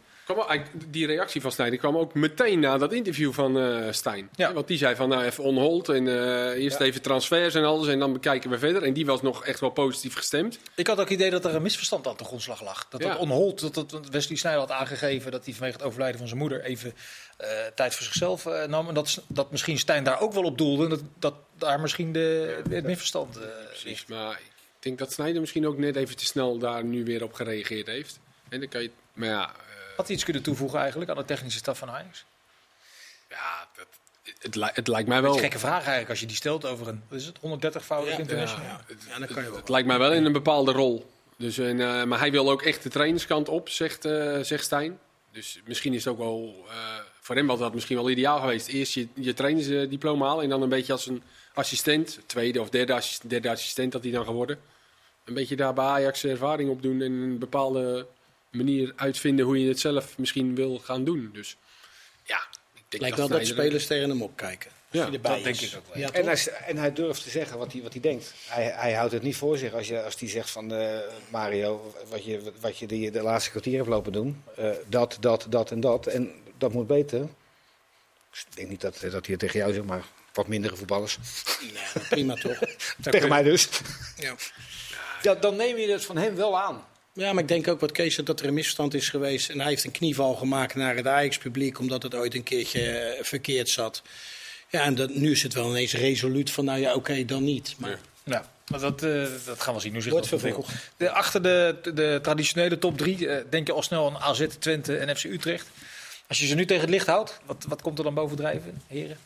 Die reactie van Snijder kwam ook meteen na dat interview van eh Stijn. Ja. Want die zei van nou even on hold en eh, eerst Ja. even transfers en alles en dan bekijken we verder. En die was nog echt wel positief gestemd. Ik had ook het idee dat er een misverstand aan de grondslag lag. Dat dat onhold, dat, dat Wesley Sneijder had aangegeven dat hij vanwege het overlijden van zijn moeder even eh, tijd voor zichzelf nam. En dat, dat misschien Stijn daar ook wel op doelde. En dat, dat daar misschien de, het misverstand Precies, maar ik denk dat Snijder misschien ook net even te snel daar nu weer op gereageerd heeft. En dan kan je, maar ja, Had hij iets kunnen toevoegen eigenlijk aan de technische staf van Ajax? ja dat, het, li- het lijkt mij Een wel. gekke vraag eigenlijk als je die stelt over een, is het, 130-voudig Ja, international. Ja, het, Ja, dat kan je wel. het lijkt mij wel in een bepaalde rol. Dus, en, eh, maar hij wil ook echt de trainerskant op, zegt, eh, zegt Stijn. Dus misschien is het ook wel, eh, voor hem was dat misschien wel ideaal geweest. Eerst je, je trainersdiploma halen en dan een beetje als een assistent, tweede of derde, assist- derde assistent dat hij dan geworden. Een beetje daar bij Ajax ervaring op doen en een bepaalde manier uitvinden hoe je het zelf misschien wil gaan doen. Dus ja, ik denk Lijkt wel dat spelers tegen hem opkijken. Ja, dat denk ik ook wel. Ja, En hij, en hij durft te zeggen wat hij, wat hij denkt. Hij, hij houdt het niet voor zich als hij als die zegt van eh, Mario, wat je, wat je de, de laatste kwartier hebt lopen doen. eh, dat, dat, dat en dat. En dat moet beter. Ik denk niet dat, dat hij het tegen jou zegt, maar wat mindere voetballers. Prima toch? tegen mij dus. Ja. Ja, dan neem je het van hem wel aan. Ja, maar ik denk ook wat Kees dat er een misverstand is geweest. En hij heeft een knieval gemaakt naar het Ajax-publiek, omdat het ooit een keertje eh, verkeerd zat. Ja, en dat, nu is het wel ineens resoluut van, nou ja, oké, dan niet. Maar Ja, maar dat, eh, dat gaan we zien hoe zich Wordt dat ontwikkelt. De, achter de, de traditionele top drie eh, denk je al snel aan AZ, Twente en FC Utrecht. Als je ze nu tegen het licht houdt, wat, wat komt er dan bovendrijven, heren?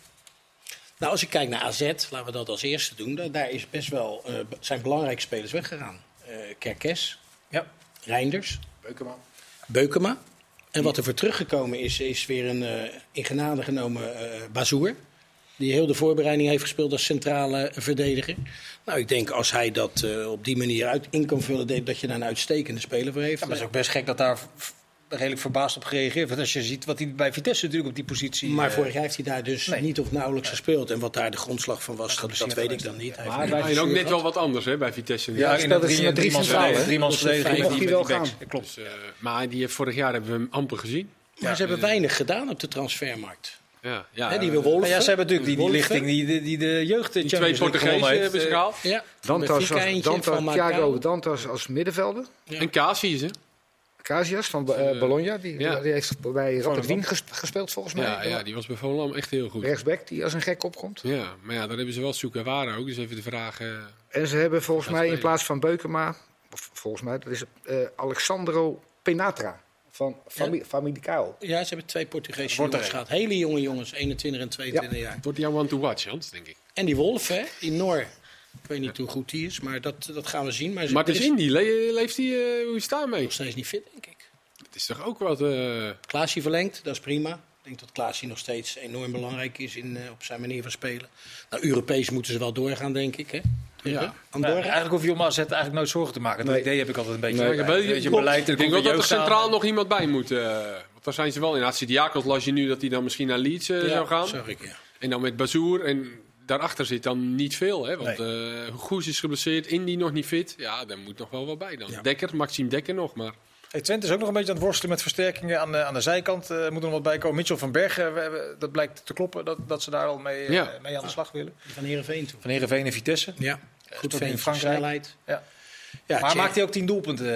nou, als ik kijk naar AZ, laten we dat als eerste doen. Daar, is best wel, zijn belangrijke spelers weggegaan. Kerkes, Ja. Reinders, Beukema. Beukema. En wat er voor teruggekomen is, is weer een eh in genade genomen eh Bazoer. Die heel de voorbereiding heeft gespeeld als centrale verdediger. Nou, ik denk als hij dat eh, op die manier uit in kan vullen, dat je daar een uitstekende speler voor heeft. Ja, maar het is ook best gek dat daar redelijk verbaasd op gereageerd wordt. Als je ziet wat hij bij Vitesse natuurlijk op die positie... Maar eh, vorig jaar heeft hij daar dus nee. niet of nauwelijks gespeeld. En wat daar de grondslag van was, dat, dat weet ik dan niet. Hij Maar en ook net wel wat anders hè, bij Vitesse. Ja, Ja, in ze drie, drie drie man? Drie Dat is verdediging die wel. Ja, klopt. Dus, eh, maar die, vorig jaar hebben we hem amper gezien. maar ze hebben weinig gedaan op de transfermarkt. Ja, ja, Hè, die eh, Wolven. Maar ja, ze hebben natuurlijk die, die lichting die, die, die de jeugd die twee Champions League Portugezen gewonnen hebben ze gehaald. Ja, Dantas, als, Dantas, Thiago. Dantas als middenvelder. Ja. En Casius, hè? Casias van eh, Bologna, die, ja. die heeft bij Rapid Wien ges- gespeeld volgens mij. Ja, ja, die was bij Volendam echt heel goed. Rechtsback die als een gek opkomt. Ja, maar ja, daar hebben ze wel Soekawara ook. Dus even de vraag... eh, En ze hebben volgens mij in plaats van Beukema, of volgens mij, dat is eh, Alexandro Penatra van familie Kuil. Ja, ze hebben twee Portugese Wordt jongens gehad. Hele jonge jongens, 21 en 22 jaar. het wordt jouw one to watch, Hans, denk ik. En die Wolf, hè, die Noor. Ik weet niet hoe goed die is, maar dat, dat gaan we zien. Maar, er is in, die le- leeft hij, eh, hoe is het daarmee? nog steeds niet fit, denk ik. Het is toch ook wat... eh, Klaasje verlengd, dat is prima. Ik denk dat Klaasje nog steeds enorm belangrijk is in, eh, op zijn manier van spelen. Nou, Europees moeten ze wel doorgaan, denk ik. Hè? Ja. Ja, Andorra? eigenlijk hoef je om AZ eigenlijk nooit zorgen te maken. Dat Nee. idee heb ik altijd een beetje. Nee. bij. Ja, weet je, Weet je, klopt. beleid, ik denk wel dat er centraal nog iemand bij moet. eh, want daar zijn ze wel in. Hatsidiakos las je nu dat hij dan misschien naar Leeds eh, zou gaan. zag ik, ja. En dan met Bazoer. En daarachter zit dan niet veel. Hè? Want eh Goes is geblesseerd. Indy nog niet fit. Ja, daar moet nog wel wat bij dan. Ja. Dekker, Maxime Dekker nog. Maar Hey, Twente is ook nog een beetje aan het worstelen met versterkingen aan de, aan de zijkant. Eh moet er nog wat bij komen. Mitchell van Bergen, we hebben- dat blijkt te kloppen dat, dat ze daar al mee, eh, mee aan de slag willen. Van Heerenveen toe. Van Heerenveen en Vitesse. Ja, goed in vent, Frankrijk. Ja. Ja, maar maakt hij ook tien doelpunten?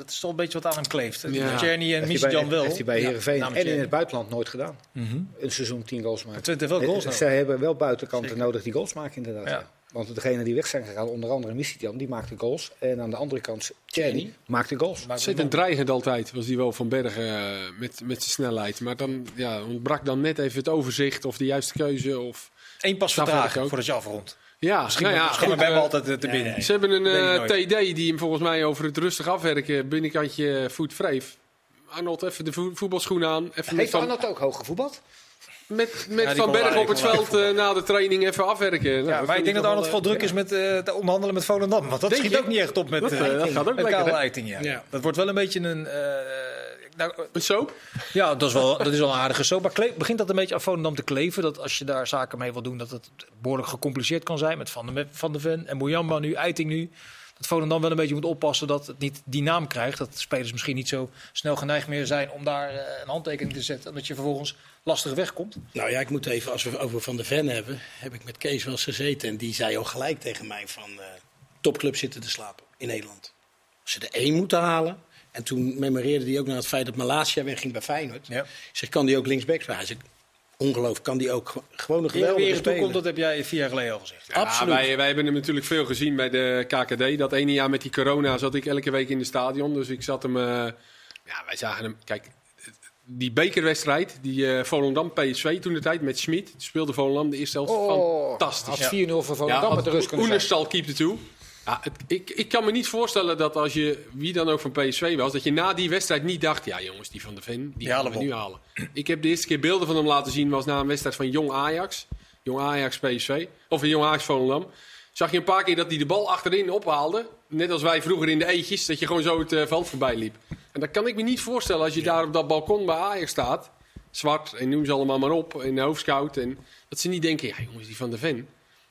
Eh, Dat is toch een beetje wat aan hem kleeft. Ja. En Heeft hij bij, Misjan wel. heeft hij bij Heerenveen namens en in het buitenland nooit gedaan. Mhm. Een seizoen 10 goals maken. Heeft wel goals Eh. Zij hebben wel buitenkanten nodig die goals maken inderdaad. Ja. ja. Want degene die weg zijn gegaan, onder andere Misitjan, die maakte goals. En aan de andere kant, Tjerni. maakte goals. Maar zit een dreigend altijd. Was die wel van Bergen eh, met, met zijn snelheid. Maar dan ja, ontbrak dan net even het overzicht. Of de juiste keuze. Of... Eén pas vertragen ook. voordat je afrondt. Ja, Misschien nou ja, misschien goed, maar bij eh, hem altijd te binnen. Ze hebben een ik eh, TD die hem volgens mij over het rustig afwerken binnenkantje voet wreef. Arnold, even de vo- voetbalschoenen aan. Even Heeft Van, Arnold ook hoog gevoetbald? met, met van Berg op het veld eh, na de training even afwerken. Nou, Ja, dat maar ik denk dat Arnold wel, vooral druk is met eh, te onderhandelen met Volendam. Want dat Denk schiet je? ook niet echt op met, Dat, dat Eiting. gaat ook met lekker, ja. Ja. Dat wordt wel een beetje een... nou, eh, zo? ja, dat is, wel, dat is wel een aardige zo. Maar begint dat een beetje aan te kleven? Dat als je daar zaken mee wil doen, dat het behoorlijk gecompliceerd kan zijn. Met Van de, Van de Ven en Boujamba nu, Eiting nu. Dat Volendam wel een beetje moet oppassen dat het niet die naam krijgt. Dat spelers misschien niet zo snel geneigd meer zijn om daar eh, een handtekening te zetten. En dat je vervolgens lastig wegkomt. Nou ja, ik moet even, als we over Van de Ven hebben, heb ik met Kees wel eens gezeten. En die zei al gelijk tegen mij van topclub zitten te slapen in Nederland. Als ze er één moeten halen. En toen memoreerde hij ook naar het feit dat Malasia wegging bij Feyenoord. Ja. Ik zeg, kan die ook linksback spelen? Hij zegt, ongelooflijk, kan die ook ge- gewoon een geweldige weer speler. toekomt, dat heb jij vier jaar geleden al gezegd. Ja, Absoluut. Wij, wij hebben hem natuurlijk veel gezien bij de KKD. Dat ene jaar met die corona zat ik elke week in het stadion. Dus ik zat hem... eh, ja, wij zagen hem... Kijk, die bekerwedstrijd, die eh Volendam PSV toen de tijd met Schmid. Speelde Volendam de eerste helft fantastisch. Had 4-0 voor Volendam Ja, met de rust kunnen zijn. Oenerstal keepte toe. Ja, het, ik, ik kan me niet voorstellen dat als je, wie dan ook van PSV was, dat je na die wedstrijd niet dacht, ja jongens, die van de Ven, die gaan halen we nu halen. Ik heb de eerste keer beelden van hem laten zien, was na een wedstrijd van Jong Ajax. Jong Ajax PSV, of een Jong Ajax Volendam. Zag je een paar keer dat hij de bal achterin ophaalde. Net als wij vroeger in de eetjes, dat je gewoon zo het eh, veld voorbij liep. En dat kan ik me niet voorstellen als je daar op dat balkon bij Ajax staat. Zwart en noem ze allemaal maar op. En de hoofdscout. En dat ze niet denken, ja jongens, die van de Ven.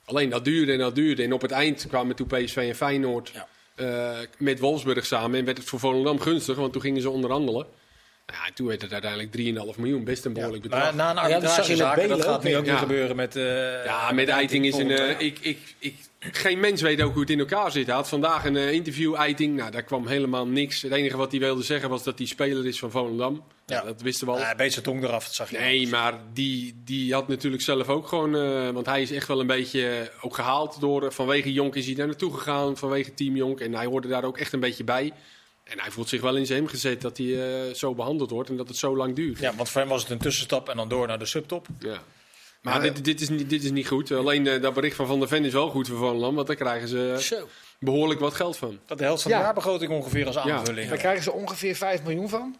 Alleen dat duurde en dat duurde. En op het eind kwamen toen PSV en Feyenoord Ja. eh, met Wolfsburg samen. En werd het voor Volendam gunstig, want toen gingen ze onderhandelen. Nou ja, en toen werd het uiteindelijk 3,5 miljoen. Best een behoorlijk bedrag. Maar na een Ja, dat arbitragezaak, dat gaat nu ook weer Ja. gebeuren met... eh, Ja, met Eiting is een. eh, ik, ik, ik, geen mens weet ook hoe het in elkaar zit. Hij had vandaag een interview, Eiting. Nou, daar kwam helemaal niks. Het enige wat hij wilde zeggen was dat hij speler is van Volendam. Ja. Ja. dat wisten we al. Ja, een beetje zijn tong eraf, dat zag je. Nee, maar die, die had natuurlijk zelf ook gewoon. eh, want hij is echt wel een beetje eh, ook gehaald door. eh, vanwege Jonk is hij daar naartoe gegaan. Vanwege Team Jonk. En hij hoorde daar ook echt een beetje bij. En hij voelt zich wel in zijn hem gezet dat hij eh, zo behandeld wordt. En dat het zo lang duurt. Ja, want voor hem was het een tussenstap en dan door naar de subtop. Ja. Maar dit, dit, is niet, dit is niet goed. Alleen dat bericht van Van der Ven is wel goed voor Volendam. Want daar krijgen ze Zo. behoorlijk wat geld van. Dat de helft van Ja. de jaarbegroting ongeveer als aanvulling. Daar krijgen ze ongeveer 5 miljoen van.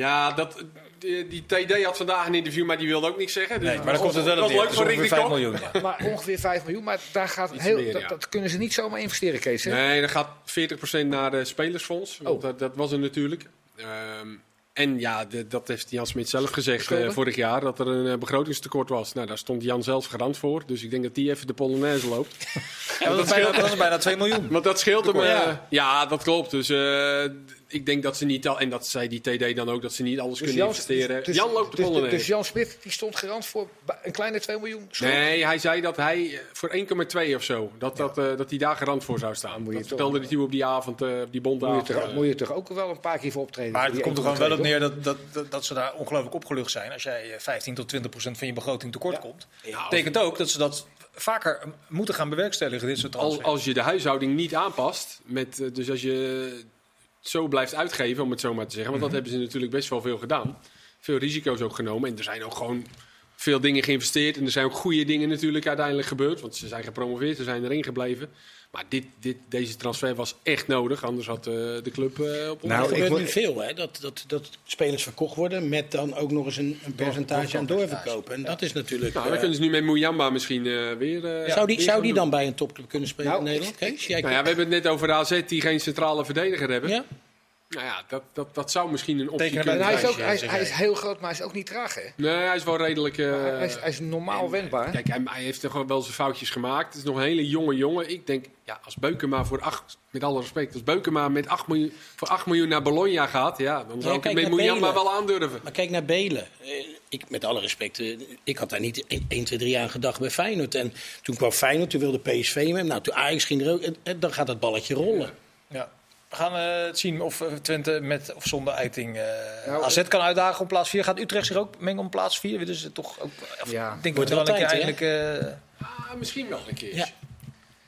Ja, dat, die, die TD had vandaag een interview, maar die wilde ook niks zeggen. Dus Nee, maar dan komt het wel dat leuk voor ongeveer Rick de 5 Kok. miljoen. ja. Maar ongeveer 5 miljoen. Maar daar gaat Iets heel, meer, dat, ja. dat kunnen ze niet zomaar investeren, Kees. hè? Nee, dan gaat 40% naar de spelersfonds. Want Oh. dat, dat was er natuurlijk. Ehm, en ja, de- dat heeft Jan Smit zelf gezegd eh, vorig jaar, dat er een eh, begrotingstekort was. Nou, daar stond Jan zelf garant voor. Dus ik denk dat die even de Polonaise loopt. Ja, dat, is bijna, dat is bijna 2 miljoen. Want dat scheelt hem. eh, Ja. ja. dat klopt. Dus eh, ik denk dat ze niet al, en dat zei die TD dan ook, dat ze niet alles kunnen Jan- investeren. dus- Jan loopt de dus, dus, dus Jan Smit die stond garant voor een kleine 2 miljoen. schuld. Nee, hij zei dat hij eh, voor 1,2 of zo, dat, dat, eh, dat hij daar garant voor zou staan. moet je dat vertelde hij op die avond, eh, op die Moet je, bondavond. toch, eh. moet je toch ook wel een paar keer voor optreden. Maar het komt er gewoon wel 1,2, op neer dat, dat, dat, dat ze daar ongelooflijk opgelucht zijn. Als jij eh, 15 tot 20 procent van je begroting tekort komt. Ja, betekent ook dat ze dat vaker moeten gaan bewerkstelligen, dit soort als, transfers. als je de huishouding niet aanpast, met, dus als je zo blijft uitgeven, om het zo maar te zeggen. Want dat hebben ze natuurlijk best wel veel gedaan. Veel risico's ook genomen. En er zijn ook gewoon veel dingen geïnvesteerd. En er zijn ook goede dingen natuurlijk uiteindelijk gebeurd. Want ze zijn gepromoveerd, ze zijn erin gebleven. Maar dit, dit, deze transfer was echt nodig. Anders had eh, de club eh, op Nou, er gebeurt nu veel, hè? Dat, dat, dat spelers verkocht worden met dan ook nog eens een, een percentage aan doorverkopen. En dat is natuurlijk... Nou, eh, dan kunnen ze nu met Muyamba misschien eh, weer. eh, zou die, weer zou die dan bij een topclub kunnen spelen Nou, in Nederland? Kees, jij Nou ja, we hebben het net over de AZ die geen centrale verdediger hebben. Ja? Nou ja, dat, dat, dat zou misschien een optie Tekenen kunnen En hij is, ook, hij, is, hij heel groot, maar hij is ook niet traag. Hè? Nee, hij is wel redelijk. eh, hij, is, hij is normaal wendbaar. Kijk, hij, hij heeft toch wel zijn foutjes gemaakt. Het is nog een hele jonge jongen. Ik denk, ja, als Beukema voor 8, met alle respect, als Beukema met 8 miljoen, voor 8 miljoen naar Bologna gaat, ja, dan zou ik het met Belen. wel aandurven. Maar kijk naar Belen. Eh, Ik, met alle respect, eh, ik had daar niet 1, 2, 3 aan gedacht bij Feyenoord. En toen kwam Feyenoord, toen wilde PSV met hem. Nou, toen Ajax ging er ook. en- en dan gaat dat balletje rollen. Ja. We gaan eh, het zien of eh, Twente met of zonder Eiting eh Nou, AZ kan uitdagen om plaats 4. Gaat Utrecht zich ook mengen om plaats 4? Willen ze toch ook... Of, Ja. denk Wordt dat wel wel een keer eigenlijk... eh, Ah, misschien wel een keer. Ja.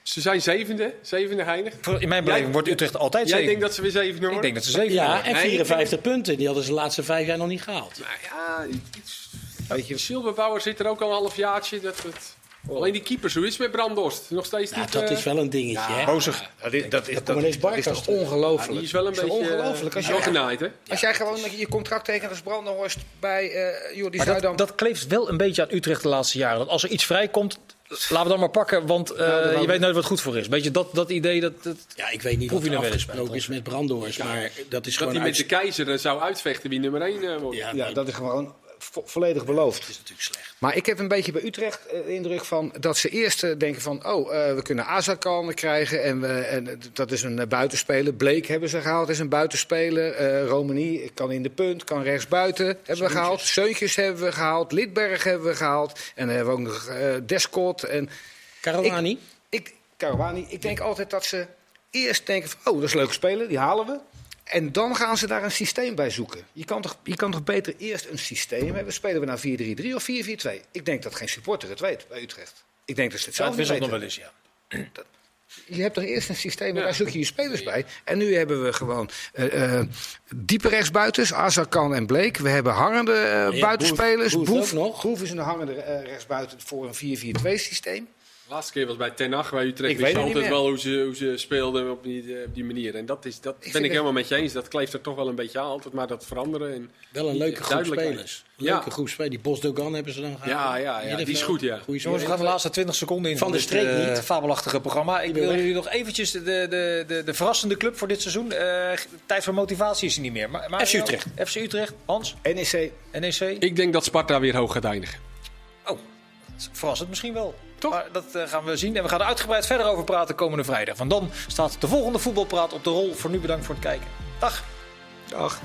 Ze zijn zevende, zevende voor- in mijn beleving Jij- wordt Utrecht altijd Jij zeven. denkt dat ze weer zevende worden? Ik denk dat ze zeven Ja, worden. en Nee, ik 54 punten. Die hadden ze de laatste vijf jaar nog niet gehaald. Nou ja, iets. Weet je, Silberbouwer zit er ook al een half jaartje. Dat, dat... Alleen die keeper, zo is het met Brandorst. Nog steeds Nou, niet... dat eh, is wel een dingetje, hè? Bozig. dat is, dat is, komen ineens dat is toch ongelooflijk. die is wel een Dat is beetje... ongelooflijk. Als eh, genaaid, hè? als jij gewoon je contract tekent als Brandenhorst bij eh Jordi Maar Zuidam... dat, dat kleeft wel een beetje aan Utrecht de laatste jaren. Dat als er iets vrijkomt, laten we dan maar pakken, want eh, dat wou je weet nooit wat goed voor is. Beetje dat, dat idee dat... dat Ja, ik weet niet wat je er nou wel eens afgesproken is met Brandhorst. Maar dat is Dat gewoon hij met de keizer eh, zou uitvechten wie nummer 1 wordt. Ja, dat is gewoon vo- volledig beloofd. dat is natuurlijk slecht. Maar ik heb een beetje bij Utrecht eh, de indruk van dat ze eerst eh, denken van... oh, eh, we kunnen Azarkan krijgen en, we, en dat is een buitenspeler. Bleek hebben ze gehaald, is een buitenspeler. Eh Romani kan in de punt, kan rechtsbuiten hebben we gehaald. Seuntjes hebben we gehaald, Lidberg hebben we gehaald. En dan hebben we ook nog eh Descott en... Caruani? Ik, Caruani, ik denk altijd dat ze eerst denken van... oh, dat is een leuke speler, die halen we. En dan gaan ze daar een systeem bij zoeken. Je kan toch, je kan toch beter eerst een systeem hebben? Spelen we nou 4-3-3 of 4-4-2? Ik denk dat geen supporter het weet bij Utrecht. Ik denk dat ze het zelf wisselt nog weten. wel eens, ja. Je hebt toch eerst een systeem en Ja. daar zoek je je spelers bij. En nu hebben we gewoon eh, eh, diepe rechtsbuitens, Azarkan en Bleek. We hebben hangende eh, Ja, buitenspelers. Boef- Boef is een hangende rechtsbuiten voor een 4-4-2 systeem. Laatste keer was bij Ten Hag bij Utrecht. Ik weet altijd wel hoe ze, hoe ze speelden op die, eh, op die manier. En dat, is, dat ben vind ik helemaal met je eens. Dat kleeft er toch wel een beetje aan. Altijd maar dat veranderen. En Wel een leuke groep spelers. Ja. Leuke groep spelers. Die Bos Dogan hebben ze dan gehad. Ja, ja, ja, die is goed, ja. Jongens, we gaan de laatste 20 seconden in Van van de streek eh, niet. fabelachtige programma. Ik wil jullie nog eventjes de, de, de, de verrassende club voor dit seizoen. Eh, tijd voor motivatie is er niet meer. Maar, maar FC Utrecht. FC Utrecht, Hans, NEC. NEC. Ik denk dat Sparta weer hoog gaat eindigen. Oh, verrassend misschien wel. Toch? Maar dat eh, gaan we zien. En we gaan er uitgebreid verder over praten komende vrijdag. Want dan staat de volgende voetbalpraat op de rol. Voor nu bedankt voor het kijken. Dag. Dag.